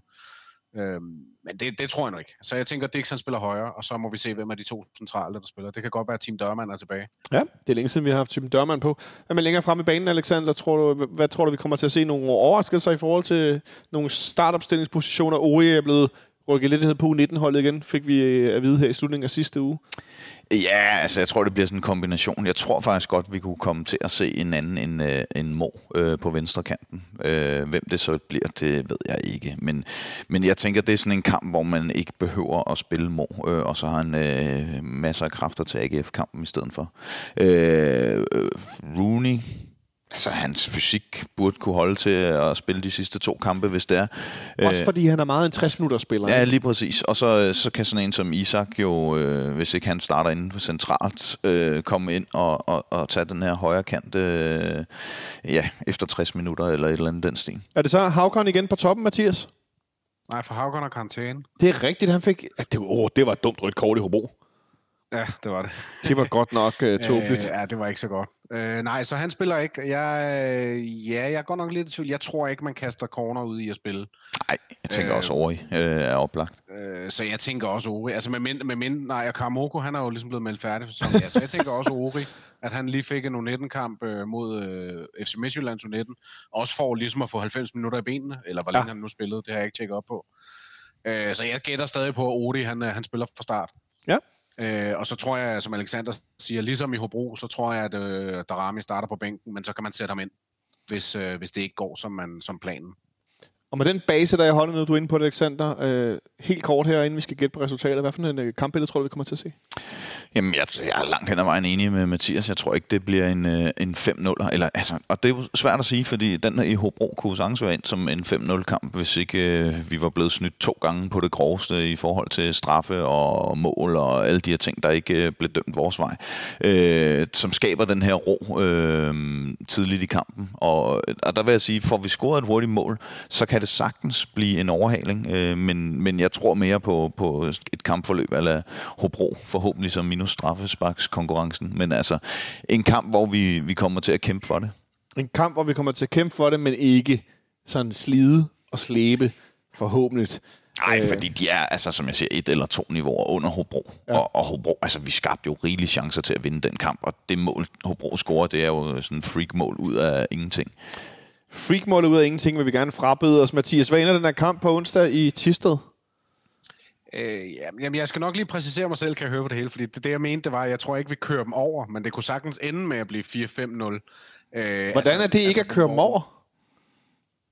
S4: Øhm, men det, det tror jeg nu ikke. Så jeg tænker, at Dix han spiller højre, og så må vi se, hvem af de to centrale, der spiller. Det kan godt være, at Team Dørmand er tilbage.
S2: Ja, det er længe siden, vi har haft Team Dørmand på. Men med længere frem i banen, Alexander? Tror du, hvad tror du, vi kommer til at se nogle overraskelser i forhold til nogle startopstillingspositioner? Ori er blevet rykket lidt ned på U19-holdet igen, fik vi øh, at vide her i slutningen af sidste uge.
S3: Ja, altså jeg tror, det bliver sådan en kombination. Jeg tror faktisk godt, vi kunne komme til at se en anden end, øh, en Mo øh, på venstre kanten. Øh, hvem det så bliver, det ved jeg ikke. Men, men jeg tænker, det er sådan en kamp, hvor man ikke behøver at spille Mo, øh, og så har han øh, masser af kræfter til AGF-kampen i stedet for. Øh, øh Rooney altså, hans fysik burde kunne holde til at spille de sidste to kampe, hvis det er.
S2: Også øh, fordi han er meget en 60 minutter spiller.
S3: Ja, lige præcis. Og så, så kan sådan en som Isak jo, øh, hvis ikke han starter inde på centralt, øh, komme ind og, og, og tage den her højre kant øh, ja, efter 60 minutter eller et eller andet den stil.
S2: Er det så Havkon igen på toppen, Mathias?
S4: Nej, for Havkon er karantæne.
S2: Det er rigtigt, han fik... Det var, oh, det var et dumt rødt kort i Hobro.
S4: Ja, det var det.
S2: Det var godt nok uh, tåbeligt.
S4: Øh, ja, det var ikke så godt. Uh, nej, så han spiller ikke. Jeg, uh, ja, jeg er godt nok lidt i tvivl. Jeg tror ikke, man kaster corner ud i at spille.
S3: Nej, jeg tænker uh, også Ori uh, er oplagt.
S4: Uh, så jeg tænker også Ori. Altså med mind, med mind, nej, og Karamoko, han er jo ligesom blevet meldt færdig for sådan, ja, så jeg tænker også Ori, at han lige fik en U19-kamp uh, mod uh, FC Midtjyllands U19. Også for ligesom at få 90 minutter i benene, eller hvor ja. længe han nu spillede, det har jeg ikke tjekket op på. Uh, så jeg gætter stadig på, at Ori, han, han spiller fra start.
S2: Ja.
S4: Øh, og så tror jeg, som Alexander siger, ligesom i Hobro, så tror jeg, at øh, Darami starter på bænken, men så kan man sætte ham ind, hvis, øh, hvis det ikke går som, man, som planen.
S2: Og med den base, der er holdet, nu du er inde på, Alexander, øh, helt kort her, inden vi skal gætte på resultatet, hvad for en øh, kampbillede tror du, vi kommer til at se?
S3: Jamen, jeg, jeg er langt hen ad vejen enig med Mathias. Jeg tror ikke, det bliver en, øh, en 5-0. Eller, altså, og det er jo svært at sige, fordi den i Hobro kunne sagtens være ind som en 5-0-kamp, hvis ikke øh, vi var blevet snydt to gange på det groveste i forhold til straffe og mål og alle de her ting, der ikke øh, blev dømt vores vej. Øh, som skaber den her ro øh, tidligt i kampen. Og, og der vil jeg sige, får vi scoret et hurtigt mål, så kan det sagtens blive en overhaling. Øh, men, men jeg tror mere på, på et kampforløb eller Hobro, forhåbentlig som minus straffesparkskonkurrencen. Men altså, en kamp, hvor vi, vi kommer til at kæmpe for det.
S2: En kamp, hvor vi kommer til at kæmpe for det, men ikke sådan slide og slæbe, forhåbentlig.
S3: Nej, øh. fordi de er, altså, som jeg siger, et eller to niveauer under Hobro. Ja. Og, og Hobro, altså vi skabte jo rigelige chancer til at vinde den kamp, og det mål, Hobro scorer, det er jo sådan en freak-mål ud af ingenting.
S2: Freak-mål ud af ingenting vil vi gerne frabede os. Mathias, hvad ender den her kamp på onsdag i Tisted?
S4: Øh, jamen, jeg skal nok lige præcisere mig selv, kan jeg høre på det hele, fordi det, det jeg mente, det var, at jeg tror ikke, vi kører dem over, men det kunne sagtens ende med at blive 4-5-0. Øh,
S2: Hvordan altså, er det ikke altså, at køre dem over?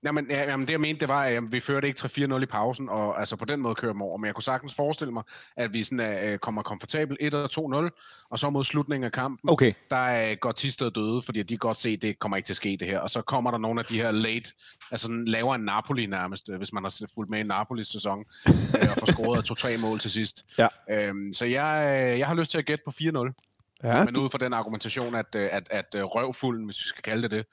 S4: Jamen, ja, jamen, det jeg mente, det var, at vi førte ikke 3-4-0 i pausen, og altså på den måde kører dem over. Men jeg kunne sagtens forestille mig, at vi sådan, uh, kommer komfortabelt 1 eller 2-0, og så mod slutningen af kampen,
S2: okay.
S4: der uh, går Tisted døde, fordi de godt se, at det kommer ikke til at ske det her. Og så kommer der nogle af de her late, altså laver en Napoli nærmest, hvis man har fulgt med i Napolis sæson, uh, og får scoret to-tre mål til sidst.
S2: Ja.
S4: Uh, så jeg, jeg har lyst til at gætte på 4-0. Ja. Men ud fra den argumentation, at, at, at røvfulden, hvis vi skal kalde det det,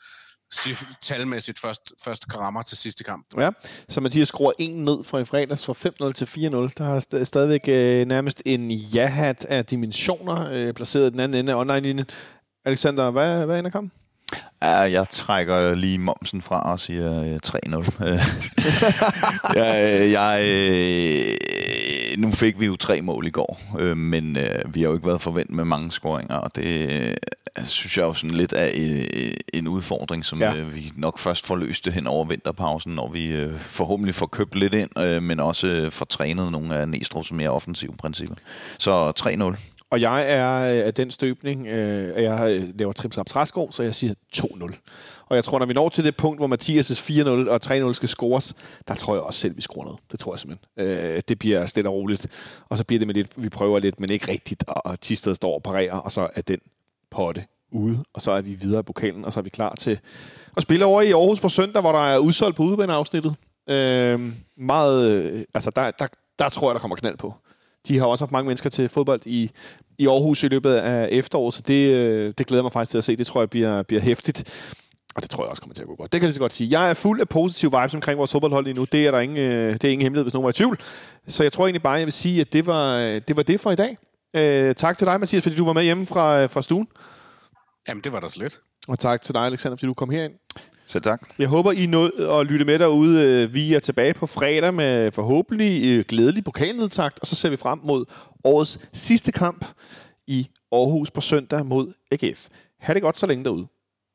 S4: talmæssigt først, først rammer til sidste kamp.
S2: Ja, så Mathias skruer en ned fra i fredags fra 5-0 til 4-0. Der har st- stadigvæk øh, nærmest en ja-hat af dimensioner øh, placeret den anden ende af online-linjen. Alexander, hvad, hvad ender kampen?
S3: Ja, jeg trækker lige momsen fra og siger 3-0. Øh, jeg, jeg, øh, nu fik vi jo tre mål i går, øh, men vi har jo ikke været forventet med mange scoringer, og det synes jeg jo sådan lidt af en udfordring, som ja. vi nok først får løst det hen over vinterpausen, når vi forhåbentlig får købt lidt ind, men også får trænet nogle af Næstrup's mere offensive principper. Så 3-0.
S2: Og jeg er øh, af den støbning, øh, at jeg øh, laver trimtrap træsko, så jeg siger 2-0. Og jeg tror, når vi når til det punkt, hvor Mathias' 4-0 og 3-0 skal scores, der tror jeg også selv, vi scorer noget. Det tror jeg simpelthen. det bliver stille og roligt. Og så bliver det med lidt, vi prøver lidt, men ikke rigtigt. Og Tisted står og parerer, og så er den potte ude. Og så er vi videre i pokalen, og så er vi klar til at spille over i Aarhus på søndag, hvor der er udsolgt på udebaneafsnittet. Øh, meget, altså der, der, der tror jeg, der kommer knald på de har også haft mange mennesker til fodbold i, i Aarhus i løbet af efteråret, så det, øh, det glæder mig faktisk til at se. Det tror jeg bliver, bliver hæftigt. Og det tror jeg også kommer til at gå godt. Det kan jeg så godt sige. Jeg er fuld af positive vibes omkring vores fodboldhold lige nu. Det er der ingen, øh, det er ingen hemmelighed, hvis nogen var i tvivl. Så jeg tror egentlig bare, jeg vil sige, at det var det, var det for i dag. Uh, tak til dig, Mathias, fordi du var med hjemme fra, fra stuen.
S4: Jamen, det var da slet.
S2: Og tak til dig, Alexander, fordi du kom herind.
S3: Så tak.
S2: Jeg håber, I nåede at lytte med derude. Øh, vi er tilbage på fredag med forhåbentlig øh, glædelig pokalnedtagt, og så ser vi frem mod årets sidste kamp i Aarhus på søndag mod AGF. Ha' det godt så længe derude.